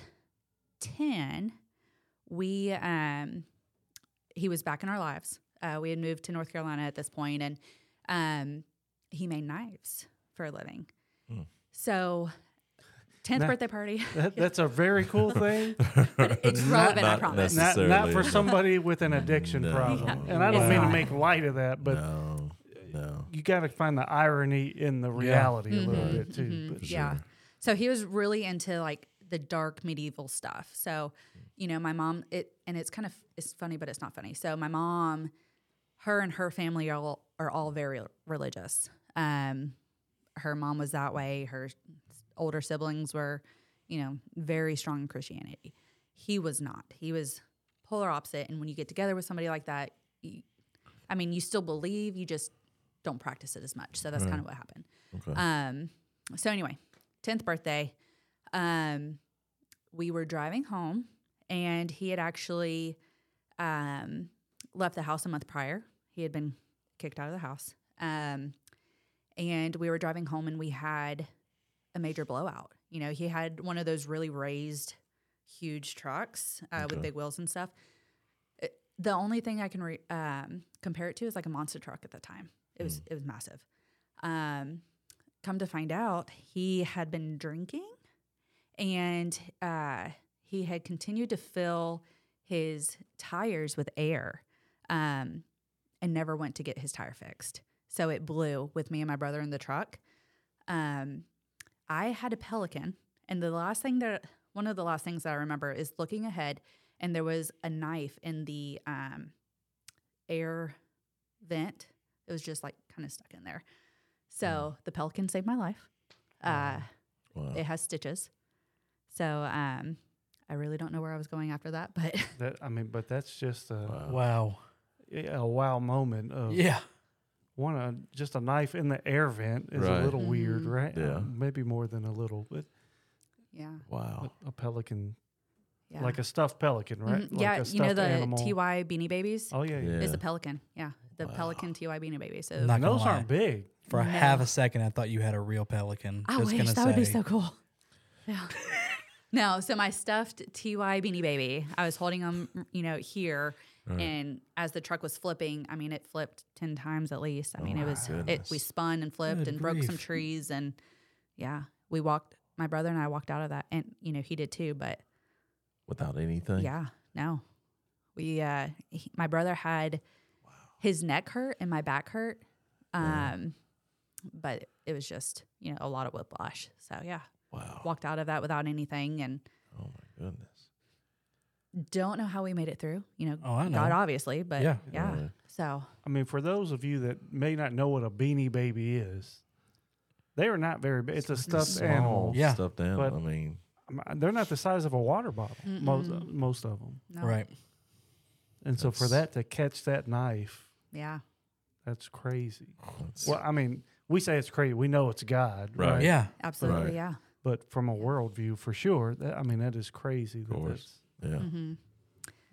10, we, um, he was back in our lives. Uh, we had moved to North Carolina at this point, and um, he made knives for a living. Hmm. So, 10th Now- birthday party. That, that's a very cool thing. it's relevant, I Not promise. not, not for Necessarily. somebody with an addiction No. problem. Yeah. And I don't It's mean to make light of that, but no, no. you got to find the irony in the reality a little Mhm, bit too. mhm. But Yeah. Sure. So he was really into like the dark medieval stuff. So, you know, my mom it and it's kind of it's funny, but it's not funny. So my mom, her and her family are all, are all very religious. Um, her mom was that way. Her older siblings were, you know, very strong in Christianity. He was not. He was polar opposite. And when you get together with somebody like that, you, I mean, you still believe, you just don't practice it as much. So that's kind of what happened. Okay. Um, so anyway, tenth birthday, um, we were driving home, and he had actually um, left the house a month prior. He had been kicked out of the house, um, and we were driving home, and we had a major blowout. You know, he had one of those really raised, huge trucks uh, with big wheels and stuff. It- the only thing I can re- um, compare it to is like a monster truck at the time. It was it was massive. Um, come to find out, he had been drinking and uh, he had continued to fill his tires with air um, and never went to get his tire fixed. So it blew with me and my brother in the truck. Um, I had a Pelican, and the last thing that one of the last things that I remember is looking ahead, and there was a knife in the um, air vent. It was just like kind of stuck in there. So the Pelican saved my life. Uh, Wow. it has stitches. So um, I really don't know where I was going after that, but that I mean, but that's just a Wow. Wow. a wow moment of Yeah. One uh, just a knife in the air vent is Right. a little weird, Mhm. right? Yeah. Uh, maybe more than a little, but yeah, Wow. a, a pelican, yeah. like a stuffed pelican, right? Mhm. Like yeah, a you know the animal. TY Beanie Babies Oh yeah, yeah. Yeah. is a pelican. Yeah, the Wow. Pelican TY Beanie Baby. So Not And those lie. aren't big. For a No. half a second, I thought you had a real pelican. I wish gonna that would be so cool. Yeah. no, so my stuffed TY Beanie Baby, I was holding them, you know, here, Right. and as the truck was flipping, I mean, it flipped ten times at least. I Oh mean, it was it. We spun and flipped Good and broke some trees, and yeah, we walked. My brother and I walked out of that, and you know, he did too. But Without anything. yeah, no, we. uh he, My brother had his neck hurt and my back hurt, um, but it was just you know a lot of whiplash. So yeah, Wow. walked out of that without anything, and Oh my goodness. Don't know how we made it through. You know, Oh, I God obviously, but Yeah. yeah. Right. So I mean, for those of you that may not know what a beanie baby is, they are not very big. It's a stuffed Small animal. Yeah. Stuffed animal. But- I mean, They're not the size of a water bottle. Most Mm-mm. most of them. no, Right. And so for that to catch that knife, Yeah, that's crazy. it's- Well, I mean, we say it's crazy. We know it's God, Right. right? Yeah. absolutely. Right. Yeah. But from a worldview, for sure, that I mean, that is crazy. That course. Yeah. hmm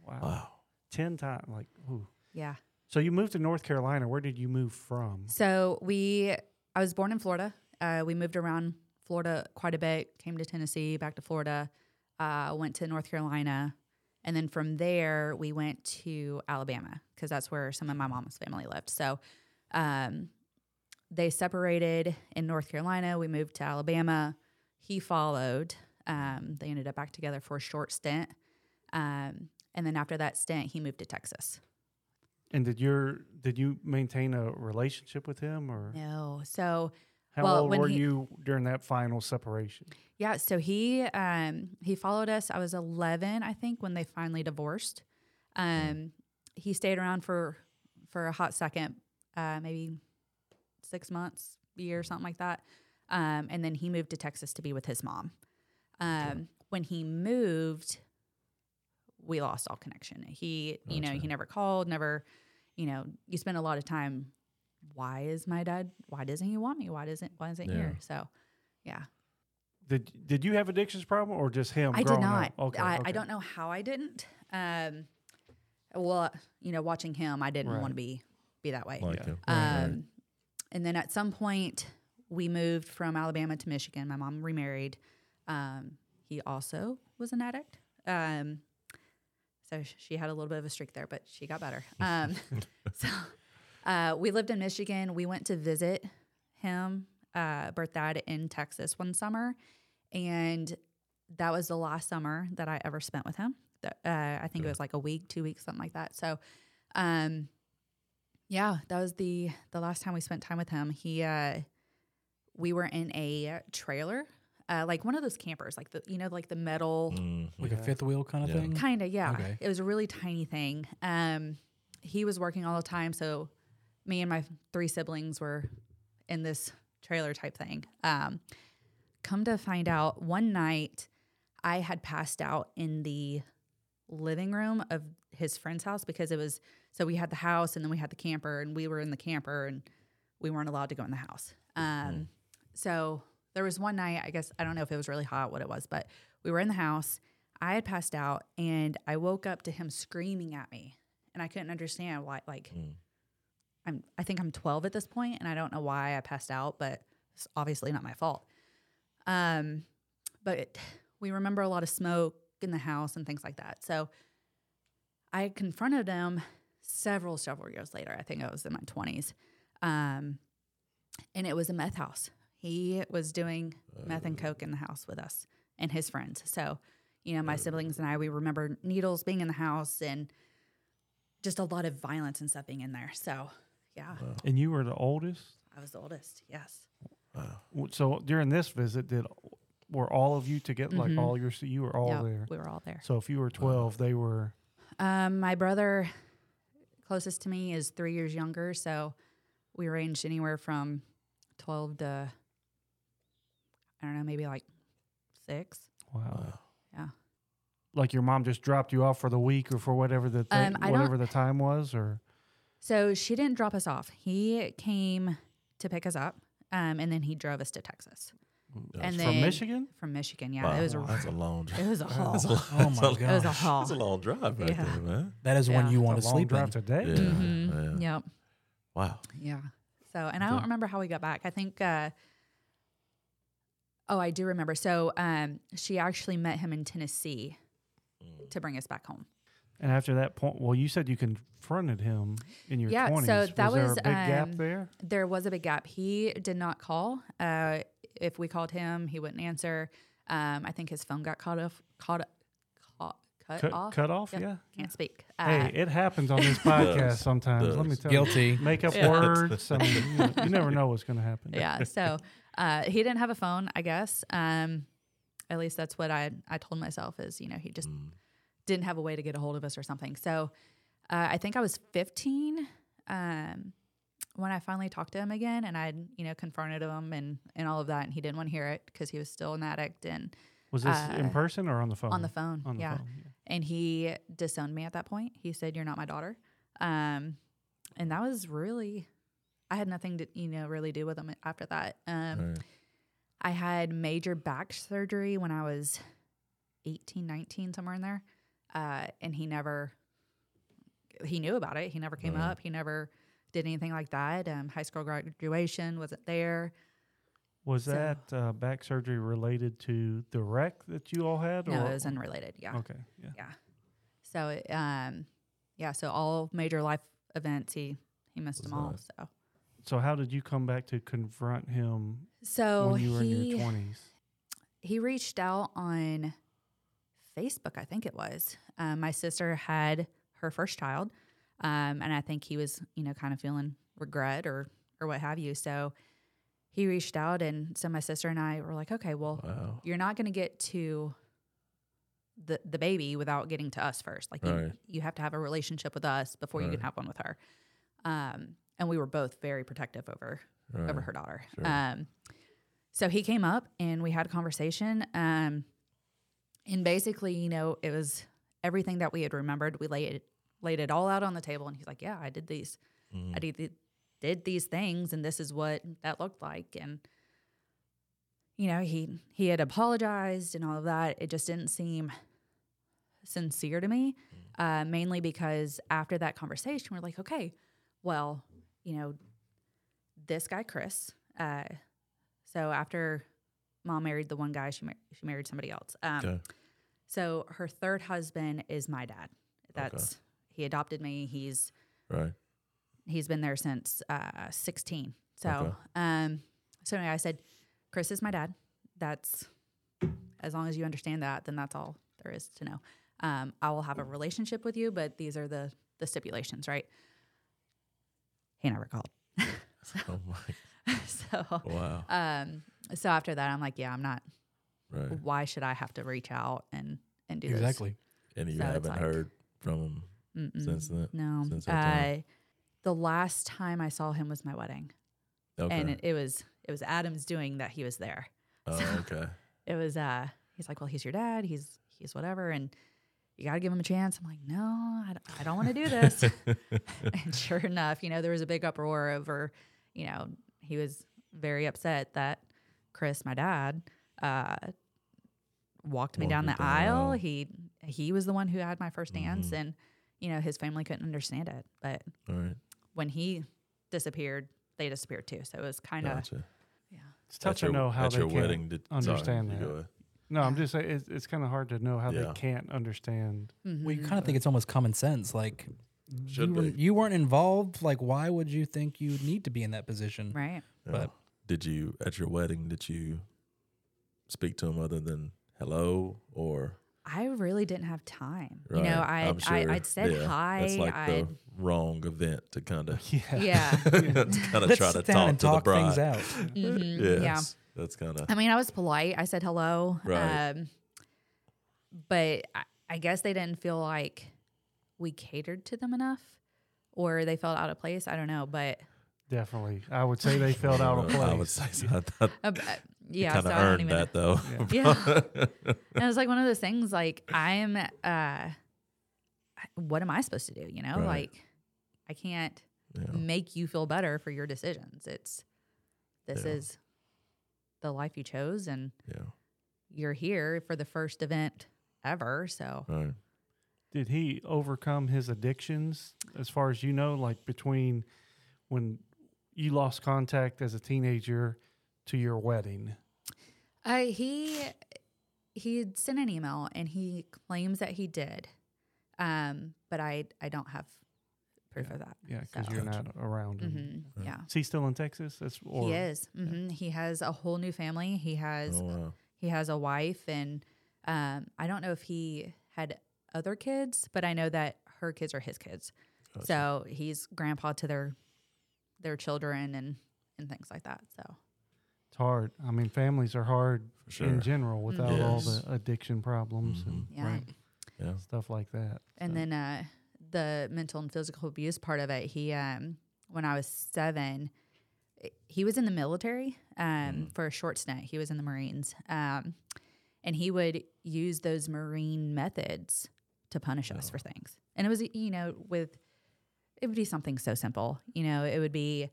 wow. Wow. Ten times, like, ooh. Yeah. So you moved to North Carolina. Where did you move from? So we, I was born in Florida. Uh, we moved around Florida quite a bit. Came to Tennessee, back to Florida. Uh, went to North Carolina, and then from there we went to Alabama because that's where some of my mom's family lived. So um, they separated in North Carolina. We moved to Alabama. He followed. Um, they ended up back together for a short stint. Um, and then after that stint, he moved to Texas. And did your did you maintain a relationship with him, or No. So how well, old when were he- you during that final separation? Yeah, so he um he followed us. I was 11, I think, when they finally divorced. Um he stayed around for for a hot second, uh maybe 6 months, year something like that. Um and then he moved to Texas to be with his mom. Um when he moved we lost all connection. He, you know, Gotcha. he never called, never, you know, you spend a lot of time why is my dad why doesn't he want me? Why doesn't why isn't he Yeah. here? So, yeah. Did did you have addictions problem or just him? I did not. Up? Okay, I, okay. I don't know how I didn't. Um, well, you know, watching him, I didn't Right. want to be be that way. Like Yeah. him. Um, Right. And then at some point, we moved from Alabama to Michigan. My mom remarried. Um, he also was an addict. Um, so she had a little bit of a streak there, but she got better. Um, so uh, we lived in Michigan. We went to visit him, uh, birth dad in Texas one summer. And that was the last summer that I ever spent with him. Uh, I think it was like a week, two weeks, something like that. So, um, yeah, that was the the last time we spent time with him. He, uh, we were in a trailer, uh, like one of those campers, like the you know, like the metal, Mm, Like a fifth wheel kind of Yeah. thing. kind of yeah. Okay. It was a really tiny thing. Um, he was working all the time, so me and my three siblings were in this trailer type thing. Um, come to find out, one night I had passed out in the living room of his friend's house because it was so we had the house and then we had the camper and we were in the camper and we weren't allowed to go in the house. Um, So there was one night, I guess I don't know if it was really hot, what it was, but we were in the house. I had passed out and I woke up to him screaming at me, and I couldn't understand why. Like, Mm. I'm I think I'm 12 at this point, and I don't know why I passed out, but it's obviously not my fault. Um, but we remember a lot of smoke in the house and things like that. So I confronted him several several years later. I think I was in my 20s, um, and it was a meth house. He was doing meth and coke in the house with us and his friends. So, you know, my siblings and I, we remember needles being in the house and just a lot of violence and stuff being in there. So, yeah, And you were the oldest. I was the oldest. Yes. W- So during this visit, did were all of you together? Like Mhm. all your you were all Yeah, there. We were all there. So if you were twelve, they were. Um, my brother, closest to me, is three years younger. So we ranged anywhere from 12 to, I don't know, maybe like six. Wow. Yeah. Like your mom just dropped you off for the week or for whatever the thing, Um, whatever the time was, or So she didn't drop us off. He came to pick us up, um, and then he drove us to Texas and from Michigan. From Michigan, yeah. Wow, It was a that's a long drive. it was a haul. That's a, Oh my god. It was a haul. That's a long drive right Yeah. there, man. That is one Yeah. you want to sleep drive in. today. Yeah, Mhm. yeah. Yep. Wow. Yeah. So, and I don't remember how we got back. I think, uh, oh, I do remember. So, um, she actually met him in Tennessee Mm. to bring us back home. And after that point, well, you said you confronted him in your Yeah, so that was there a big gap um, there? There was a big gap. He did not call. Uh, if we called him, he wouldn't answer. Um, I think his phone got caught off, caught, caught cut, Cut off. cut off? Yep. Yeah. Can't speak. Uh, Hey, it happens on this podcast Does. sometimes. Let me tell Guilty. you. Guilty. Make up Yeah. words. I mean, you, know, you never know what's going to happen. yeah. So uh, he didn't have a phone, I guess. Um, at least that's what I I told myself is you know he just Mm. didn't have a way to get a hold of us or something. So uh, I think I was 15 um, when I finally talked to him again, and I you know confronted him and and all of that, and he didn't want to hear it because he was still an addict and Was this Uh, in person or on the phone? on the phone. On the yeah. phone. Yeah. and he disowned me at that point. He said, "You're not my daughter," um, and that was really. I had nothing to you know really do with him after that. Um, Right. I had major back surgery when I was 18, 19, somewhere in there. Uh, and he never, he knew about it. He never came Right. up. He never did anything like that. Um, high school graduation wasn't there. Was So- that uh, back surgery related to the wreck that you all had? No, or? it was unrelated. Yeah. Okay. Yeah. Yeah. So, it, um, yeah. So all major life events, he, he missed them all. Nice. So, So how did you come back to confront him so when you were in your twenties? he reached out on Facebook, I think it was. Um, my sister had her first child, um, and I think he was, you know, kind of feeling regret or or what have you. So he reached out, and so my sister and I were like, okay, well, Wow. you're not going to get to the the baby without getting to us first. Like you, Right. you have to have a relationship with us before you can have one with her. Um, and we were both very protective over Right. over her daughter. Sure. Um, so he came up and we had a conversation. Um, and basically, you know, it was everything that we had remembered. We laid it, laid it all out on the table, and he's like, "Yeah, I did these. Mhm. I did did these things, and this is what that looked like." And you know, he he had apologized and all of that. It just didn't seem sincere to me, uh, mainly because after that conversation, we're like, okay, well, you know, this guy Chris. Uh, so after mom married the one guy, she mar- she married somebody else. Um, Okay. So her third husband is my dad. That's he adopted me. He's Right. he's been there since uh, 16. So, Okay. um, so anyway, I said, Chris is my dad. That's as long as you understand that, then that's all there is to know. Um, I will have a relationship with you, but these are the the stipulations, right? He never called. Oh my. so, Wow. um, so after that, I'm like, yeah, I'm not. Right. Why should I have to reach out and and do Exactly. And you So haven't like- heard from him? Mm-mm. since then. No. since that time? Uh, the last time I saw him was my wedding. Okay. and it, it was it was Adam's doing that he was there. oh, okay. It was uh he's like, well, he's your dad. He's he's whatever, and you got to give him a chance. I'm like, no, I don't, don't want to do this. and sure enough, you know, there was a big uproar over, you know, he was very upset that Chris, my dad, uh, walked me Walked down you the down. aisle. He he was the one who had my first dance, Mhm. and you know, his family couldn't understand it, but All right. when he disappeared, they disappeared too. So it was kind of Gotcha. yeah. It's tough At to your- know how at they your can't wedding did, understand sorry, that. Go ahead. No, I'm just saying it's, it's kind of hard to know how Yeah. they can't understand. Well, you Mhm. kind of think it's almost common sense. Like Should you, were, be. you weren't involved. Like, why would you think you would need to be in that position? right. Yeah. But- did you at your wedding? Did you speak to him other than hello or? I really didn't have time. Right, You know, I I'm sure, I I'd said yeah, hi. It's like I'd, the wrong event to kind of Yeah. yeah. kind of Let's try to sit down talk and to talk the bride. things out. Mhm, Yes, Yeah. That's kind of I mean, I was polite. I said hello. Right. Um, but I, I guess they didn't feel like we catered to them enough or they felt out of place. I don't know. But Definitely. I would say they felt out of place. I would say so. I thought uh, uh, yeah, kind so of I earned even that though. Yeah. and it was like one of those things like I'm uh what am I supposed to do? You know, Right. like I can't yeah. make you feel better for your decisions. It's this Yeah. is the life you chose and yeah. you're here for the first event ever. So Right. Did he overcome his addictions as far as you know, like between when you lost contact as a teenager to your wedding? uh, he he had sent an email and he claims that he did. Um, but I I don't have proof of that. Yeah, because So- you're not around him. hmm Right. Yeah. Is he still in Texas? That's or he is. hmm He has a whole new family. He has Oh wow. he has a wife, and um, I don't know if he had other kids, but I know that her kids are his kids. Gotcha. So he's grandpa to their their children and and things like that. So It's hard. I mean, families are hard sure. in general without all the addiction problems Mhm. yeah. Right. Yeah. and stuff like that. And So- then uh, the mental and physical abuse part of it. He um, when I was seven, he was in the military um, for a short stint. He was in the Marines, um, and he would use those Marine methods to punish us for things. And it was you know with it would be something so simple. You know, it would be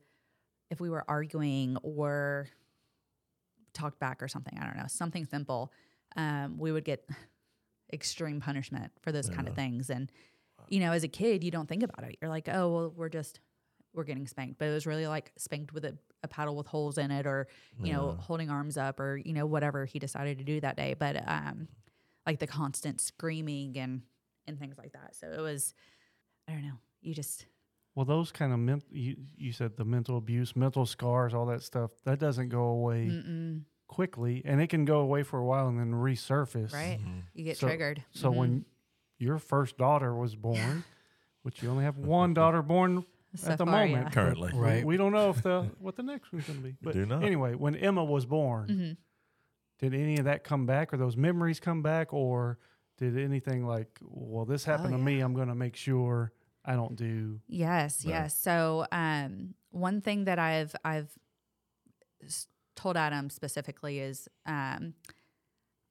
if we were arguing or talked back or something. I don't know, something simple. Um, we would get extreme punishment for those kind of things. And you know, as a kid, you don't think about it. You're like, oh, well, we're just we're getting spanked, but it was really like spanked with a, a paddle with holes in it, or you know, Yeah. holding arms up, or you know, whatever he decided to do that day. But um, like the constant screaming and and things like that. So it was, I don't know. You just Well, those kind of men- you you said the mental abuse, mental scars, all that stuff that doesn't go away mm-mm, quickly, and it can go away for a while and then resurface. right. Mhm. You get So- triggered. So Mhm. when your first daughter was born, which you only have one daughter born So at the far, moment, yeah. Currently. Right. We, don't know if the what the next one's going to be. But do not. anyway, when Emma was born, Mhm. did any of that come back, or those memories come back, or did anything like, well, this happened Oh, to me, I'm going to make sure I don't do. Yes, Right. yes. So, um, one thing that I've I've told Adam specifically is, um,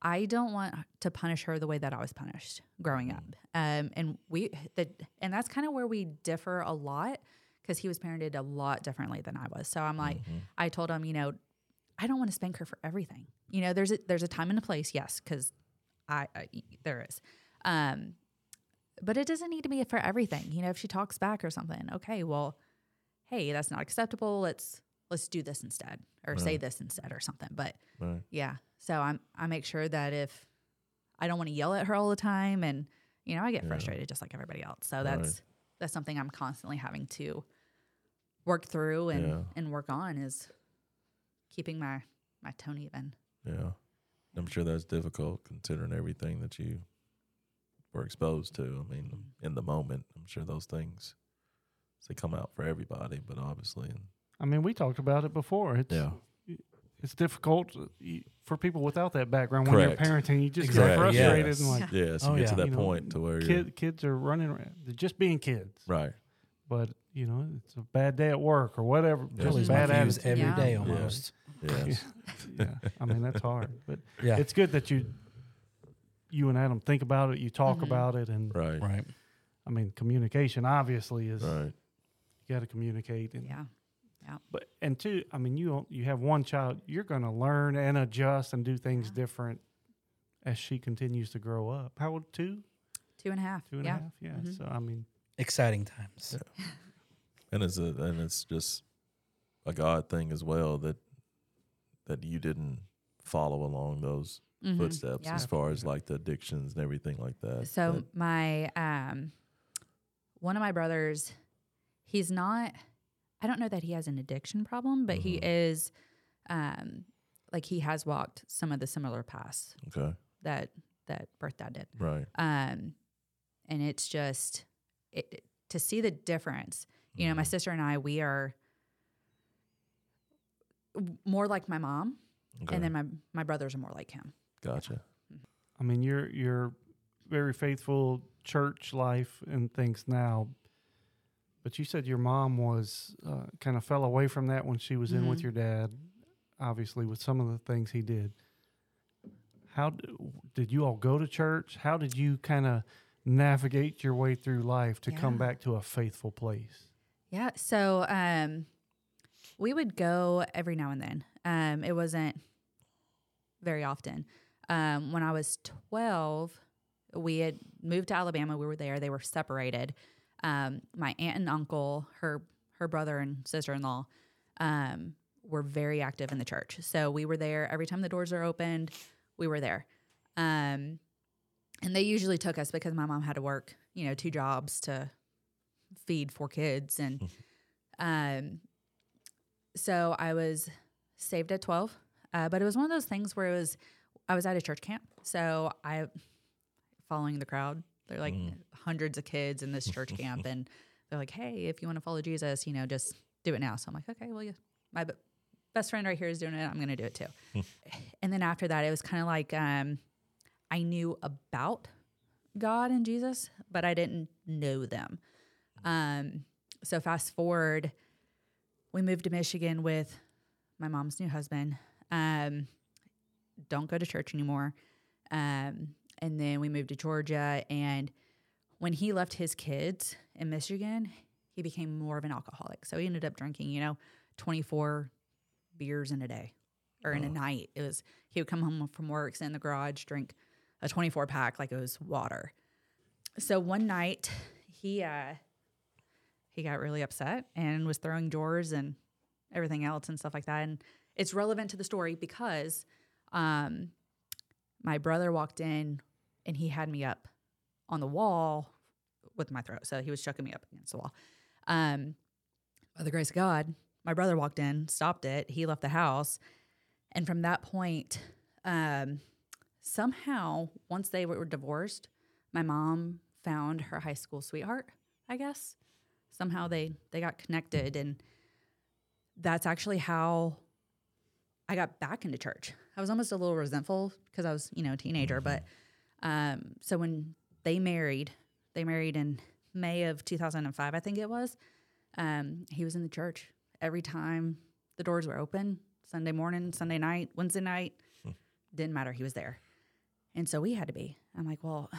I don't want to punish her the way that I was punished growing up. Um, and we the and that's kind of where we differ a lot because he was parented a lot differently than I was. So I'm like, Mhm. I told him, you know, I don't want to spank her for everything. You know, there's a there's a time and a place, yes, because I, I there is. Um, but it doesn't need to be for everything. You know, if she talks back or something, okay, well, hey, that's not acceptable. Let's let's do this instead, or say this instead, or something. But Right. yeah, so I'm I make sure that if I don't want to yell at her all the time, and you know, I get Yeah. frustrated just like everybody else. So Right. that's that's something I'm constantly having to work through and Yeah. and work on is keeping my my tone even. Yeah. I'm sure that's difficult considering everything that you were exposed to. I mean, mm-hmm. in the moment, I'm sure those things they come out for everybody, but obviously, I mean, we talked about it before. It's yeah, it's difficult uh, for people without that background when you're parenting. You just Exactly. get frustrated Yes. and like yeah. So Oh, you get to that You know, point to where you're kid, kids are running around, they're just being kids. right. But you know, it's a bad day at work or whatever. Yeah. Just Julie's bad my views attitude. every day Yeah. almost. Yes. yeah, I mean that's hard, but Yeah. it's good that you you and Adam think about it, you talk Mhm. about it, and right. right. I mean communication obviously is Right. you got to communicate and Yeah. But and two I mean you don't- you have one child you're going to learn and adjust and do things Yeah. different as she continues to grow up. How old two Two and a half. two and a yeah. half yeah. Mhm. So I mean Exciting times. And it's a and it's just a God thing as well that that you didn't follow along those Mhm. footsteps Yeah. as far as like the addictions and everything like that. So That- my um one of my brothers, he's not I don't know that he has an addiction problem, but he Mhm. is um like he has walked some of the similar paths okay. that that birth dad did. Right. Um and it's just it, to see the difference. You know, my Mhm. sister and I we are more like my mom Okay. and then my my brothers are more like him. gotcha. I mean, you're you're very faithful church life and things now, but you said your mom was uh, kind of fell away from that when she was in with Mhm. your dad. Obviously, with some of the things he did. How did you all go to church? How did you kind of navigate your way through life to come back to a faithful place? Yeah. So um, we would go every now and then. Um, it wasn't very often. Um, when I was 12, we had moved to Alabama. We were there. They were separated. Um, my aunt and uncle, her her brother and sister in law, um, were very active in the church. So we were there every time the doors are opened. We were there. Um, and they usually took us because my mom had to work, you know, two jobs to feed four kids and um so i was saved at 12 uh, but it was one of those things where it was i was at a church camp so i following the crowd they're like Mm. hundreds of kids in this church camp and they're like hey if you want to follow jesus you know just do it now so i'm like okay well yeah, my b- best friend right here is doing it i'm going to do it too and then after that it was kind of like um i knew about god and jesus but i didn't know them um, so fast forward, we moved to Michigan with my mom's new husband. Um, don't go to church anymore. Um, and then we moved to Georgia. And when he left his kids in Michigan, he became more of an alcoholic. So he ended up drinking, you know, 24 beers in a day or in a Oh. night. It was, he would come home from work, sit in the garage, drink a 24 pack like it was water. So one night he, uh, he got really upset and was throwing drawers and everything else and stuff like that. And it's relevant to the story because um, my brother walked in and he had me up on the wall with my throat. So he was chucking me up against the wall. Um, by the grace of God, my brother walked in, stopped it. He left the house. And from that point, um, somehow, once they were divorced, my mom found her high school sweetheart, I guess somehow they they got connected and that's actually how I got back into church. I was almost a little resentful because I was, you know, a teenager, but um so when they married, they married in May of 2005, I think it was. Um he was in the church every time the doors were open, Sunday morning, Sunday night, Wednesday night, didn't matter, he was there. And so we had to be. I'm like, well,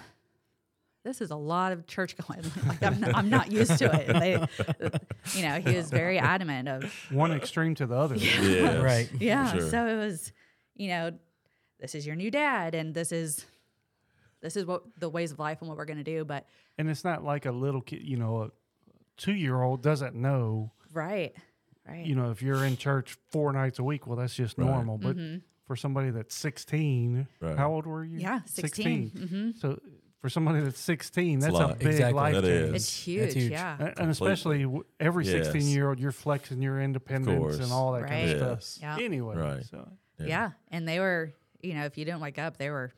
this is a lot of church going. Like I'm not, I'm not used to it. They, you know, he was very adamant of, One extreme to the other. Yes. Right. yeah. Sure. So it was, you know, this is your new dad, and this is this is what the ways of life and what we're going to do. But And it's not like a little kid, you know, a two year old doesn't know, right, right. you know, if you're in church four nights a week, well, that's just Right. normal. But for somebody that's 16, Right. how old were you? Mm-hmm. yeah, 16. hmm So for somebody that's 16, It's a that's a, big Exactly. life That change. is. It's huge. huge. Yeah. And- And especially w- every Yes. 16 year old, you're flexing your independence and all that kind of Yes. stuff. Yeah. Anyway, Right. so Yeah. And they were, you know, if you didn't wake up, they were,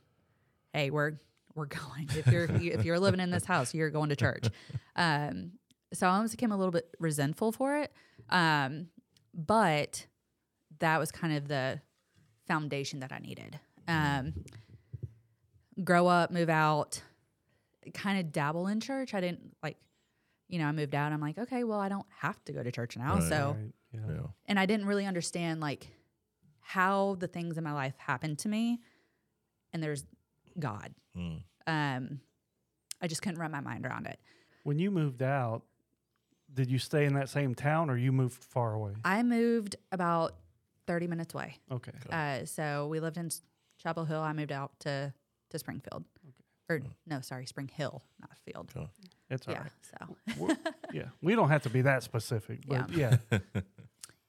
hey, we're we're going. If you're if you're living in this house, you're going to church. Um, so I almost became a little bit resentful for it. Um, but that was kind of the foundation that I needed. Um, grow up, move out, kind of dabble in church. I didn't like, you know, I moved out. I'm like, okay, well, I don't have to go to church now. Right. So right, yeah. Yeah. and I didn't really understand like how the things in my life happened to me. And there's God. Mm. Um, I just couldn't wrap my mind around it. When you moved out, did you stay in that same town or you moved far away? I moved about 30 minutes away. Okay. Uh, so we lived in Chapel Hill. I moved out to, to Springfield. Okay. Or no, sorry, Spring Hill, not Field. Okay. It's all yeah. right. So We're- yeah. We don't have to be that specific, but yeah.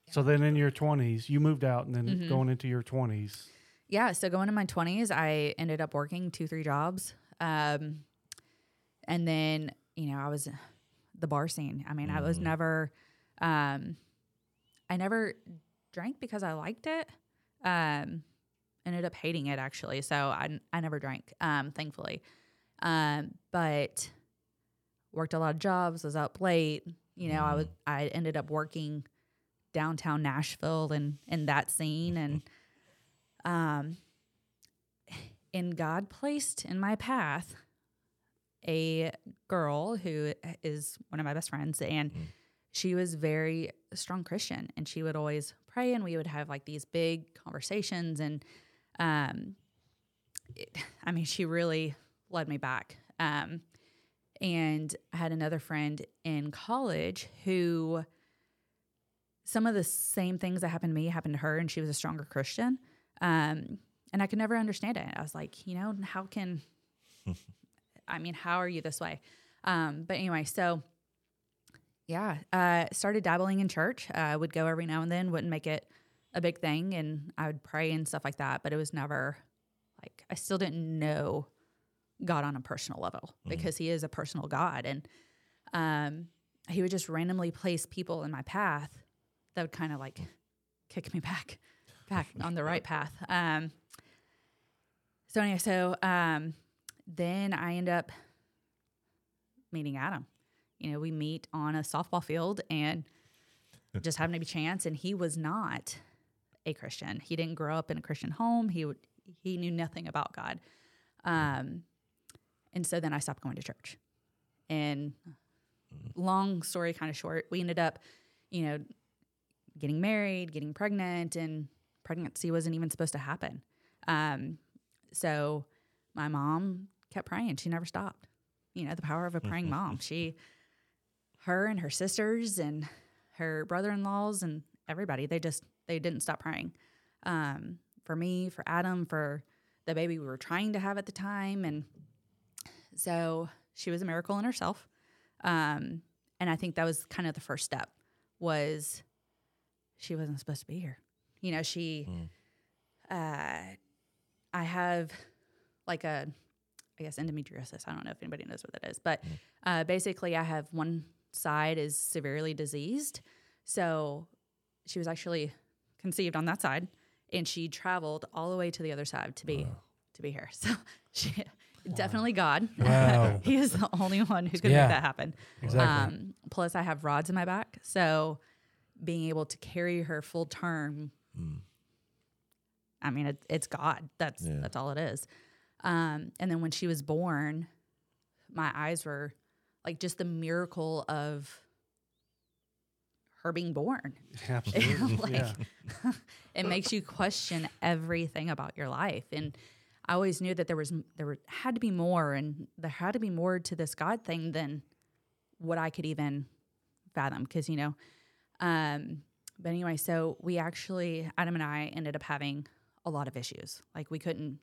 so then in your 20s, you moved out and then Mhm. going into your 20s. Yeah, so going in my 20s, I ended up working two, three jobs. Um, and then, you know, I was the bar scene. I mean, I was Mhm. never, um, I never drank because I liked it. Um, ended up hating it actually. So I, I never drank, um, thankfully. Um, but worked a lot of jobs, was up late. You know, I was, I ended up working downtown Nashville and in that scene and, um, and God placed in my path a girl who is one of my best friends and Mm. she was very strong Christian and she would always pray and we would have like these big conversations and um it, I mean she really led me back um and I had another friend in college who some of the same things that happened to me happened to her and she was a stronger Christian um and I could never understand it I was like you know how can I mean, how are you this way? Um, but anyway, so yeah, uh, started dabbling in church. Uh, I would go every now and then, wouldn't make it a big thing, and I would pray and stuff like that. But it was never like I still didn't know God on a personal level because He is a personal God, and um, He would just randomly place people in my path that would kind of like kick me back, back on the right path. Um, so anyway, so um, then I end up meeting Adam. You know, we meet on a softball field and just happened to be chance. And he was not a Christian. He didn't grow up in a Christian home. He would he knew nothing about God. Um, and so then I stopped going to church. And long story kind of short, we ended up, you know, getting married, getting pregnant, and pregnancy wasn't even supposed to happen. Um, so my mom kept praying. She never stopped. You know, the power of a praying mom. She, her and her sisters and her brother-in-laws and everybody, they just they didn't stop praying. Um, for me, for Adam, for the baby we were trying to have at the time, and so she was a miracle in herself. Um, and I think that was kind of the first step was she wasn't supposed to be here. You know, she, uh, I have like a, I guess endometriosis. I don't know if anybody knows what that is, but uh, basically, I have one side is severely diseased. So she was actually conceived on that side, and she traveled all the way to the other side to be to be here. So she definitely God. Wow. he is the only one who could Yeah. make that happen. Exactly. Um, plus, I have rods in my back, so being able to carry her full term. I mean, it, it's God. That's Yeah. that's all it is. Um, and then when she was born, my eyes were like just the miracle of her being born. Absolutely. Like, yeah. it makes you question everything about your life and i always knew that there was there were, had to be more and there had to be more to this god thing than what i could even fathom because you know um but anyway so we actually adam and i ended up having a lot of issues like we couldn't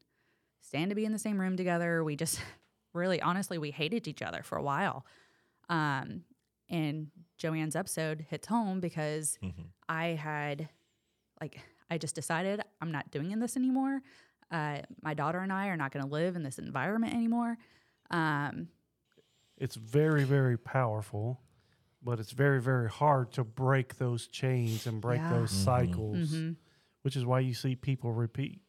stand to be in the same room together. We just really, honestly, we hated each other for a while. Um, and Joanne's episode hits home because Mhm. I had, like, I just decided I'm not doing this anymore. Uh, my daughter and I are not going to live in this environment anymore. Um, It's very, very powerful, but it's very, very hard to break those chains and break Yeah. those Mhm. cycles, mhm. which is why you see people repeat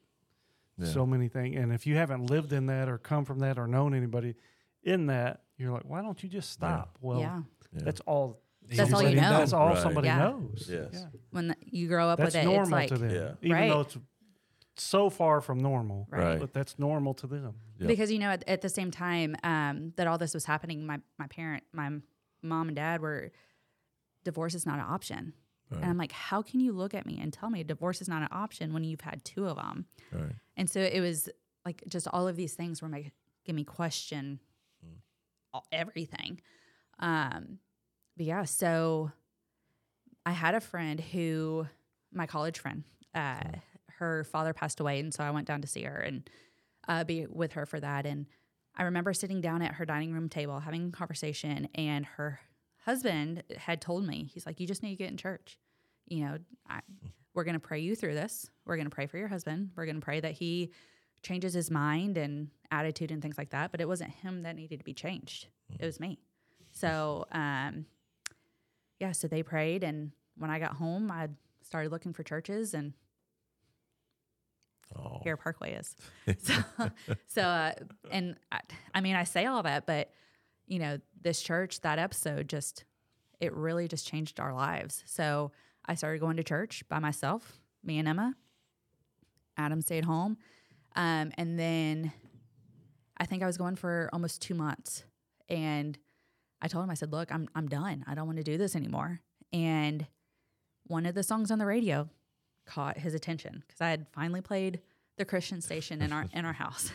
Yeah. so many things. And if you haven't lived in that or come from that or known anybody in that, you're like, why don't you just stop? Well, yeah. Yeah. that's all. That's all you somebody- know. That's all Right. somebody Yeah. knows. Yes. Yeah. When the, you grow up That's with it, normal it's like, to them, Yeah. even Right. though it's so far from normal. Right. But that's normal to them. Yep. because you know at, at the same time um, that all this was happening my, my parent my m- mom and dad were divorce is not an option. Right. and i'm like how can you look at me and tell me divorce is not an option when you've had two of them Right. and so it was like just all of these things were making me question all, everything. Um, but yeah so i had a friend who my college friend uh, her father passed away and so i went down to see her and uh, be with her for that. And i remember sitting down at her dining room table having a conversation and her husband had told me he's like you just need to get in church. You know I, we're going to pray you through this. We're going to pray for your husband. We're going to pray that he changes his mind and attitude and things like that. But it wasn't him that needed to be changed. It was me. So um yeah so they prayed and when i got home i started looking for churches and Oh. here Parkway is. so, so uh, and I, I mean, I say all that, but you know, this church, that episode, just it really just changed our lives. So I started going to church by myself, me and Emma. Adam stayed home, um, and then I think I was going for almost two months, and I told him, I said, "Look, I'm I'm done. I don't want to do this anymore." And one of the songs on the radio caught his attention because I had finally played the Christian station in our in our house,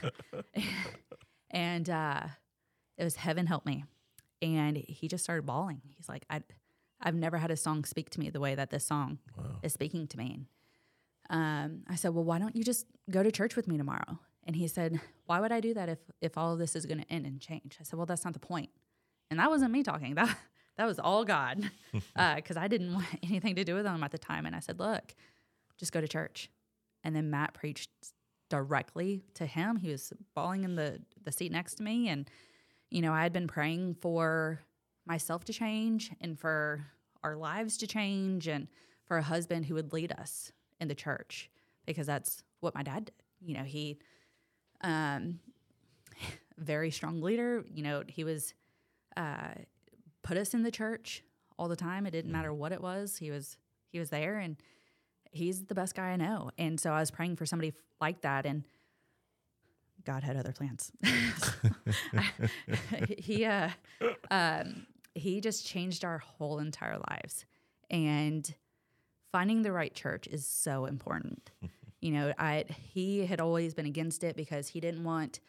and uh, it was "Heaven Help Me," and he just started bawling. He's like, "I, I've never had a song speak to me the way that this song Wow. is speaking to me." And, um, I said, "Well, why don't you just go to church with me tomorrow?" And he said, "Why would I do that if if all of this is going to end and change?" I said, "Well, that's not the point." And that wasn't me talking. That that was all God, because I didn't want anything to do with him at the time. And I said, "Look, just go to church." And then Matt preached directly to him. He was bawling in the the seat next to me, and you know, I had been praying for myself to change and for our lives to change and for a husband who would lead us in the church because that's what my dad did. You know, he um very strong leader, you know, he was uh put us in the church all the time. It didn't matter what it was. He was he was there and he's the best guy I know. And so I was praying for somebody like that and God had other plans. he uh um he just changed our whole entire lives. And finding the right church is so important. you know, I he had always been against it because he didn't want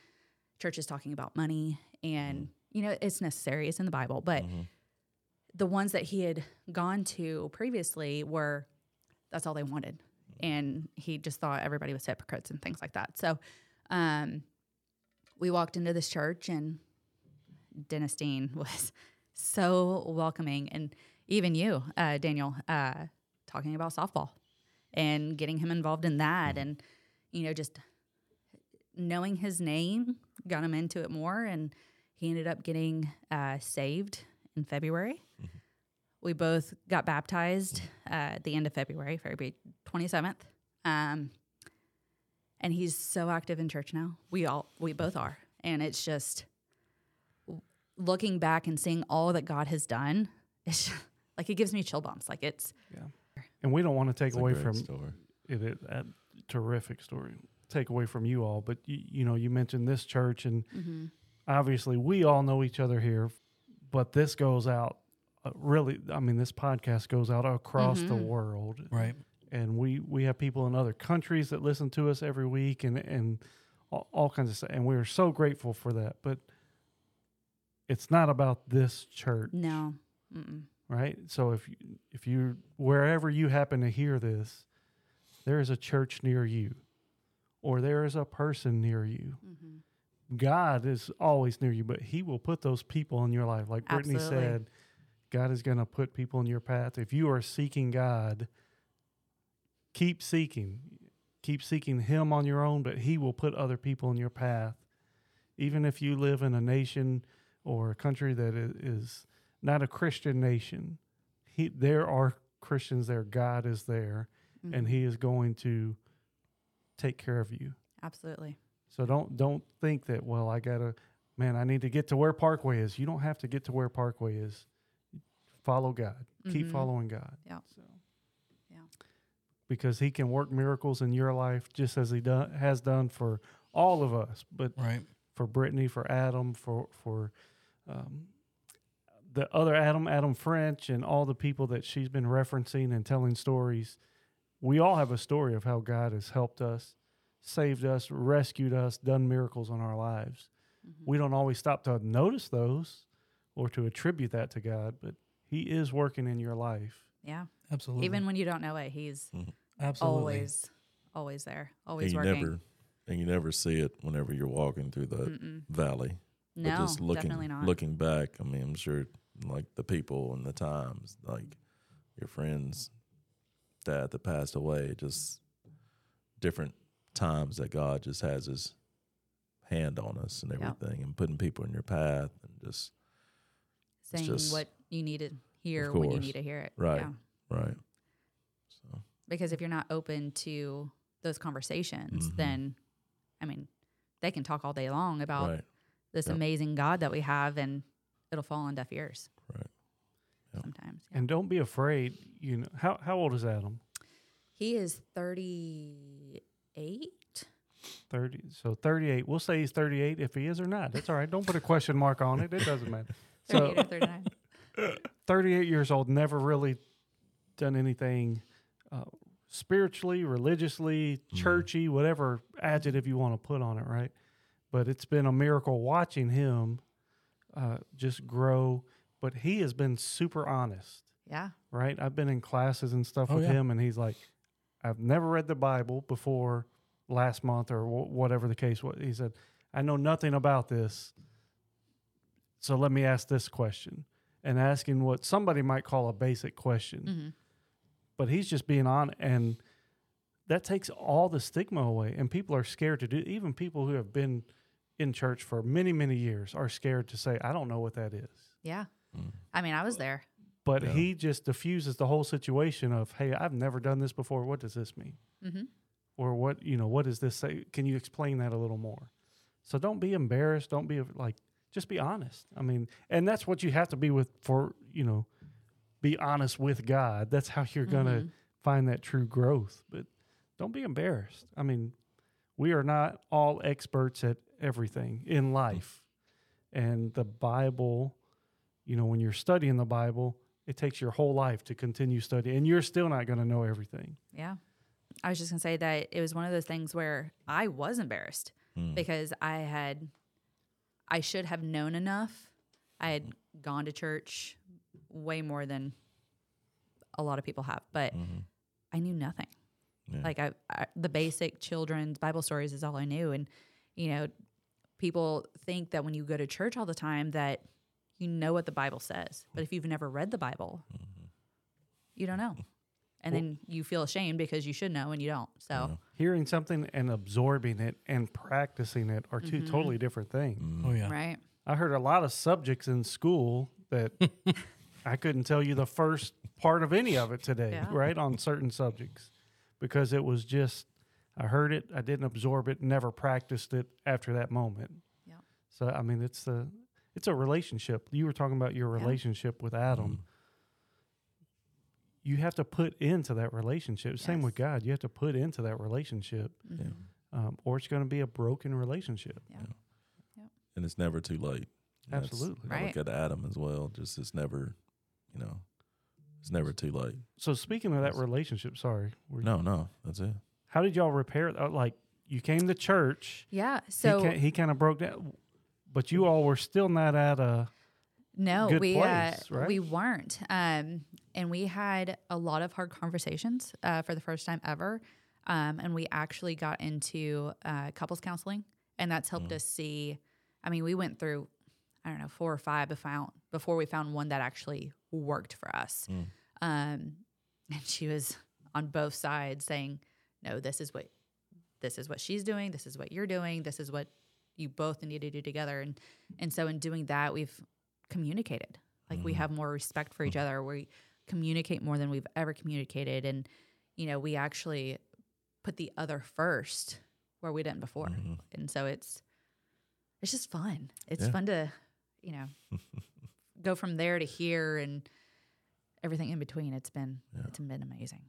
churches talking about money and you know, it's necessary, it's in the Bible, but Mhm. the ones that he had gone to previously were that's all they wanted. And he just thought everybody was hypocrites and things like that. So um, we walked into this church and dennis dean was so welcoming. And even you uh, daniel uh, talking about softball and getting him involved in that and you know just knowing his name got him into it more. And he ended up getting uh, saved in february we both got baptized uh, at the end of February, February 27th. Um, and he's so active in church now. We all, we both are. And it's just looking back and seeing all that God has done. It's like it gives me chill bumps. Like it's, Yeah. And we don't want to take It's away great from story. it, it a terrific story. Take away from you all, but you, you know, you mentioned this church, and obviously we all know each other here, but this goes out really. I mean, this podcast goes out across the Mhm. world, Right. and we we have people in other countries that listen to us every week, and and all, all kinds of stuff, and we are so grateful for that. But it's not about this church, no. Mm-mm. right? So if you, if you wherever you happen to hear this, there is a church near you, or there is a person near you. Mm-hmm. God is always near you, but He will put those people in your life. Like Brittany Absolutely. said, God is going to put people in your path. If you are seeking God, keep seeking. Keep seeking Him on your own, but He will put other people in your path. Even if you live in a nation or a country that is not a Christian nation, he, there are Christians there. God is there, Mm-hmm. and He is going to take care of you. Absolutely. So don't don't think that well I gotta man I need to get to where Parkway is. You don't have to get to where Parkway is. Follow God. Keep Mhm. following God. Yeah. So. Yeah. Because He can work miracles in your life just as He done, has done for all of us. But Right. for Brittany, for Adam, for for um, the other Adam, Adam French, and all the people that she's been referencing and telling stories. We all have a story of how God has helped us, saved us, rescued us, done miracles in our lives. Mhm. We don't always stop to notice those or to attribute that to God, but He is working in your life. Yeah. Absolutely. Even when you don't know it, He's mm-hmm. Absolutely. always, always there, always and you working. never and you never see it whenever you're walking through the Mm-mm. valley. No, but just looking definitely not. looking back, I mean, I'm sure like the people and the times, like your friends, dad that passed away, just different times that God just has his hand on us and Yeah. everything and putting people in your path and just Saying just- what you need to hear Of when you need to hear it. Right. Yeah. right. So Because if you're not open to those conversations, Mhm. then, I mean, they can talk all day long about right. this Yep. amazing God that we have, and it'll fall on deaf ears. Right. Yep. Sometimes. Yeah. And don't be afraid. You know how how old is Adam? he is 38. Thirty. So thirty eight. We'll say he's thirty eight if he is or not. That's all right. Don't put a question mark on it. It doesn't matter. 38 So or 39. 38 years old, never really done anything uh, spiritually, religiously, Mhm. churchy, whatever adjective you want to put on it, right? But it's been a miracle watching him uh, just grow. But he has been super honest, Yeah. right? I've been in classes and stuff Oh, with yeah. him, and he's like, I've never read the Bible before last month or wh- whatever the case was. He said, I know nothing about this. So let me ask this question and asking what somebody might call a basic question. hmm But he's just being on, and that takes all the stigma away. And people are scared to do. Even people who have been in church for many, many years are scared to say, "I don't know what that is." Yeah. Mm. I mean, I was there. But Yeah. he just diffuses the whole situation of, "Hey, I've never done this before. What does this mean?" hmm Or what you know? What does this say? Can you explain that a little more? So don't be embarrassed. Don't be like. Just be honest. I mean, and that's what you have to be with for you know, be honest with God. That's how you're gonna Mhm. find that true growth. But don't be embarrassed. I mean, we are not all experts at everything in life. And the Bible, you know, when you're studying the Bible, it takes your whole life to continue studying, and you're still not going to know everything. Yeah. I was just going to say that it was one of those things where I was embarrassed Mm. because I had, I should have known enough. I had gone to church way more than a lot of people have, but Mhm. I knew nothing. Yeah. Like I, I, the basic children's Bible stories is all I knew, and you know, people think that when you go to church all the time that you know what the Bible says, but if you've never read the Bible, you don't know, and Well- then you feel ashamed because you should know and you don't. So Yeah. Hearing something and absorbing it and practicing it are 2 Mhm. totally different things. Mm. Oh yeah. right, I heard a lot of subjects in school that I couldn't tell you the first part of any of it today, Yeah. right? On certain subjects because it was just, I heard it, I didn't absorb it, never practiced it after that moment. Yeah. So, I mean, it's a, it's a relationship. You were talking about your Yeah. relationship with Adam. Mm. You have to put into that relationship. Same with God. You have to put into that relationship, Mhm. um, or it's going to be a broken relationship. and it's never too late. That's- Absolutely. I look at Adam as well. Just it's never, you know, it's never too late. So, speaking of that relationship, sorry, were you- No, no, that's it. How did y'all repair it? Uh, Like you came to church. yeah. he So ca- he kind of broke down, but you all were still not at a. No, we place, uh, right? we weren't, um, and we had a lot of hard conversations uh, for the first time ever. Um, and we actually got into uh, couples counseling, and that's helped us see. I mean, we went through, I don't know, four or five before, before we found one that actually worked for us. Mm. Um, and she was on both sides saying, no, this is what this is what she's doing, this is what you're doing, this is what you both need to do together. And and so in doing that, we've communicated. Like we mm. have more respect for each hmm. other. We communicate more than we've ever communicated. And, you know, we actually put the other first where we didn't before. Mm-hmm. And so it's it's just fun. It's Yeah. fun to, you know, go from there to here and everything in between. It's been it's been amazing.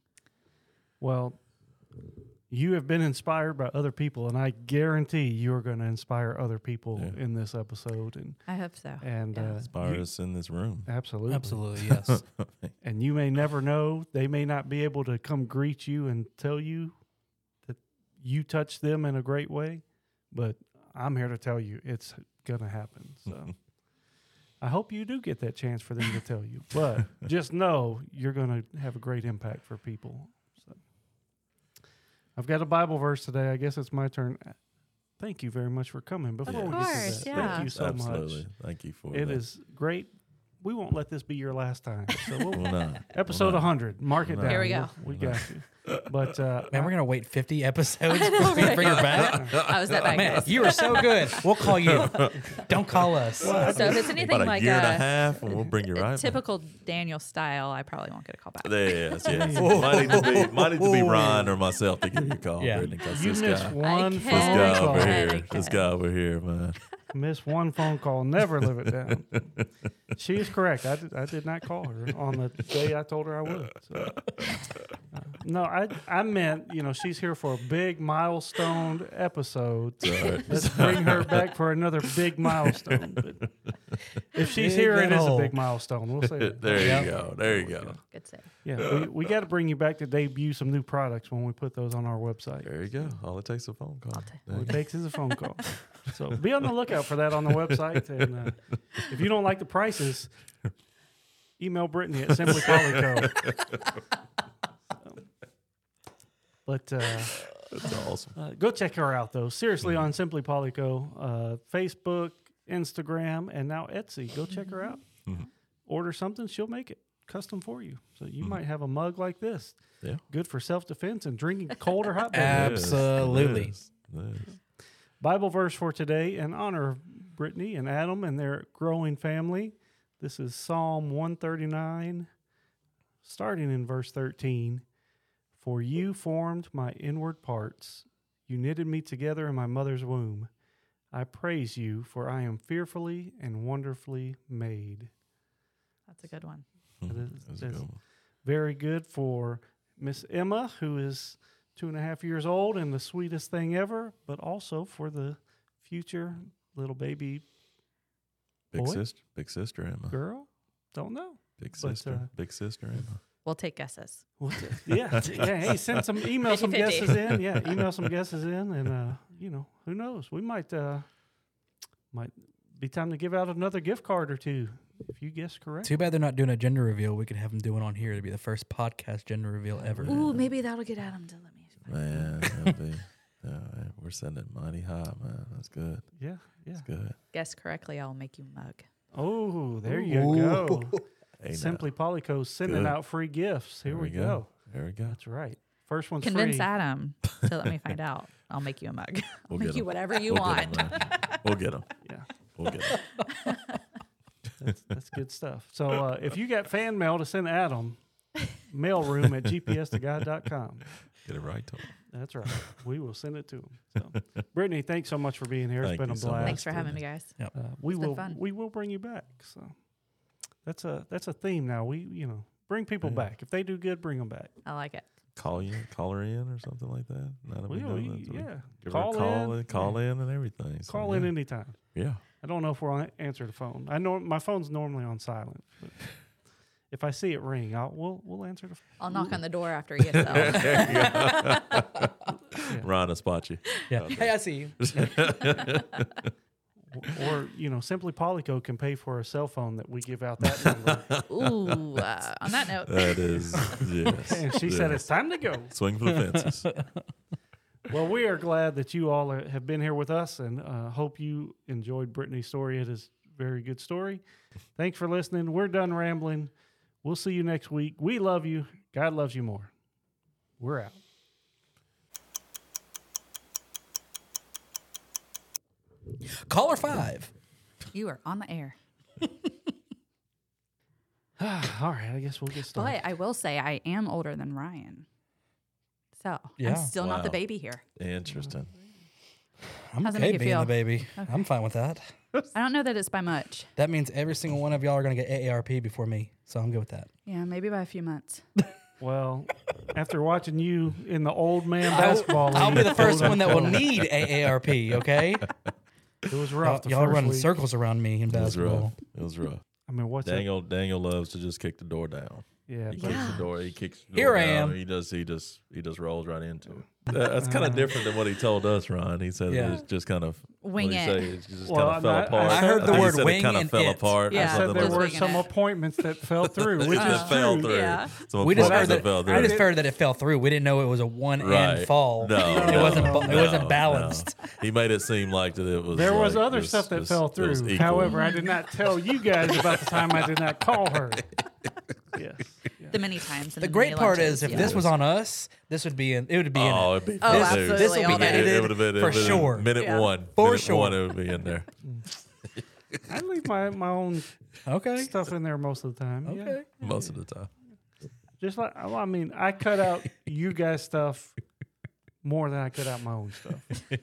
Well, you have been inspired by other people, and I guarantee you're going to inspire other people Yeah. in this episode. And I hope so. and Yeah. uh, Inspire you- us in this room. absolutely, Absolutely, yes. And you may never know; they may not be able to come greet you and tell you that you touched them in a great way. But I'm here to tell you it's going to happen. So. I hope you do get that chance for them to tell you, but just know you're going to have a great impact for people. So, I've got a Bible verse today. I guess it's my turn. Thank you very much for coming. Before we get to course, that, yeah. thank you so Absolutely. much. Thank you for It that. is great. We won't let this be your last time. So we'll, Well, not. episode Well, not. 100. Mark it Well, down. Here we go. We'll- We got you. But uh, Man, we're gonna wait 50 episodes I know, for you bring her back. I was that bad. Man, you are so good. We'll call you. Don't call us. So if it's anything About a like year and a a, half, and we'll bring you a right back. typical Daniel style, I probably won't get a call back. There, yes, yes. might need to be, might need to be Ryan or myself to give you a call. Yeah. Brittany, 'cause you this missed guy, one this I phone can. guy over here, this guy over here, man. Miss one phone call. Never live it down. she is correct. I did, I did not call her on the day I told her I would. So. Uh, no, I I meant you know she's here for a big milestone episode. Let's bring her back for another big milestone. But if she's Dig here, it that is a big milestone. We'll say that. there Yep. you go. There you go. Good save. Yeah, we, we got to bring you back to debut some new products when we put those on our website. There you go. All it takes is a phone call. All it takes is a phone call. So be on the lookout for that on the website. And uh, if you don't like the prices, email Brittany at Simply Polyco. but uh, That's awesome. uh, go check her out, though. Seriously, on Simply Polyco, uh, Facebook, Instagram, and now Etsy. Go check her out. Mhm. Order something, she'll make it custom for you. So you might have a mug like this. Yeah. Good for self defense and drinking cold or hot beverages. It is. It Absolutely. is. It is. Bible verse for today in honor of Brittany and Adam and their growing family. This is Psalm 139, starting in verse 13. For you formed my inward parts, you knitted me together in my mother's womb. I praise you, for I am fearfully and wonderfully made. That's a good one. It Mhm. is- That's a good one. Very good for Miss Emma, who is two and a half years old and the sweetest thing ever, but also for the future little baby Big Boy? sister, big sister Emma. girl. Don't know. Big but, sister, uh, big sister Emma. We'll take guesses. What's it? Yeah, t- yeah. Hey, send some email some 50-50. guesses in. Yeah, email some guesses in, and uh, you know, who knows? We might uh, might be time to give out another gift card or two if you guess correct. Too bad they're not doing a gender reveal. We could have them do one on here to be the first podcast gender reveal ever. Ooh, maybe that'll get Adam to let me. Man, that'd be, yeah, we're sending mighty high, man. That's good. Yeah, yeah. That's good. Guess correctly, I'll make you a mug. Oh, there you go. Hey, now, Simply Polyco sending Good. out free gifts. Here there we go. There we go. That's right. First one's Convince free. Adam to let me find out. I'll make you a mug. I'll We'll make get you 'em. whatever you We'll want. Get 'em, man. We'll get them. Yeah. We'll get 'em. That's, that's good stuff. So uh, if you got fan mail to send Adam, mailroom at gpstogod.com. Get it right to 'em. That's right. We will send it to him. So, Brittany, thanks so much for being here. Thank it's been you a so blast. Thanks for having me, guys. Uh, we It's been will fun. we will bring you back. So that's a that's a theme now. We you know bring people Yeah. back. If they do good, bring them back. I like it. Call you, call her in or something like that. Now that we We, know we- that, so yeah, Give call, her a call in. in, call in, and everything. So, Call yeah. in anytime. Yeah. I don't know if we'll an- answer the phone. I know my phone's normally on silent. But if I see it ring, I'll we'll we'll answer the phone. I'll knock on the door after he gets There settled. you go. Ron will spot you. Yeah. Hey, I see you. or you know, simply Polyco can pay for a cell phone that we give out that number. Ooh, uh, on that note, That is yes. and she said it's time to go. swing for the fences. Well, we are glad that you all are, have been here with us, and uh, hope you enjoyed Brittany's story. It is a very good story. Thanks for listening. We're done rambling. We'll see you next week. We love you. God loves you more. We're out. Caller five. you are on the air. all right, I guess we'll get started. But I will say I am older than Ryan. So Yeah. I'm still not the Wow. baby here. Interesting. I'm How's it okay make you being feel? the baby. I'm fine with that. I don't know that it's by much. That means every single one of y'all are gonna get AARP before me, so I'm good with that. Yeah, maybe by a few months. Well, after watching you in the old man I'll, basketball I'll be the first one that will need AARP. Okay, It was y'all, rough. the y'all first running week. circles around me in It was rough. basketball. It was rough. I mean, what's that? Daniel Daniel loves to just kick the door down. Yeah, He but- kicks the door. He kicks. The Here door I am. He does. He just. He just rolls right into it. That's kind of uh-huh. different than what he told us, Ron. He said Yeah. it just kind of Wing it. say? It just Well, kind of fell I- I apart. I heard the think he word said wing it kind of and fell it. apart. Yeah. I I said there like were some it. appointments that fell through, which It is just fell through. Yeah. Some We just, heard that fell that, we through. just heard that it fell through. We didn't know it was a one Right. end fall. No, it wasn't. ba- It wasn't no. balanced. He made it seem like that it was. There was other it was- stuff that it was- fell through. However, I did not tell you guys about the time I did not call her. Yes. The many times. and The great part lunches, is, if yeah. this was on us, this would be in. It would be in. Oh, it. it'd be Oh, dude. absolutely. This will be edited It would have been for it would've been sure. Minute Yeah. one, For minute sure. one, it would be in there. I leave my, my own Okay. stuff in there most of the time. yeah. Okay. Most of the time. Just like, well, I mean, I cut out you guys' stuff more than I cut out my own stuff.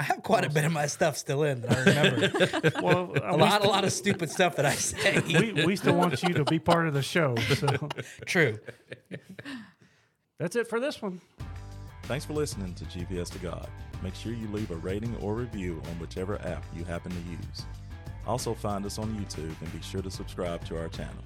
I have quite a bit of my stuff still in. That I remember Well, a lot, a lot of stupid stuff that I say. we, we still want you to be part of the show. So True. that's it for this one. Thanks for listening to GPS to God. Make sure you leave a rating or review on whichever app you happen to use. Also, find us on YouTube and be sure to subscribe to our channel.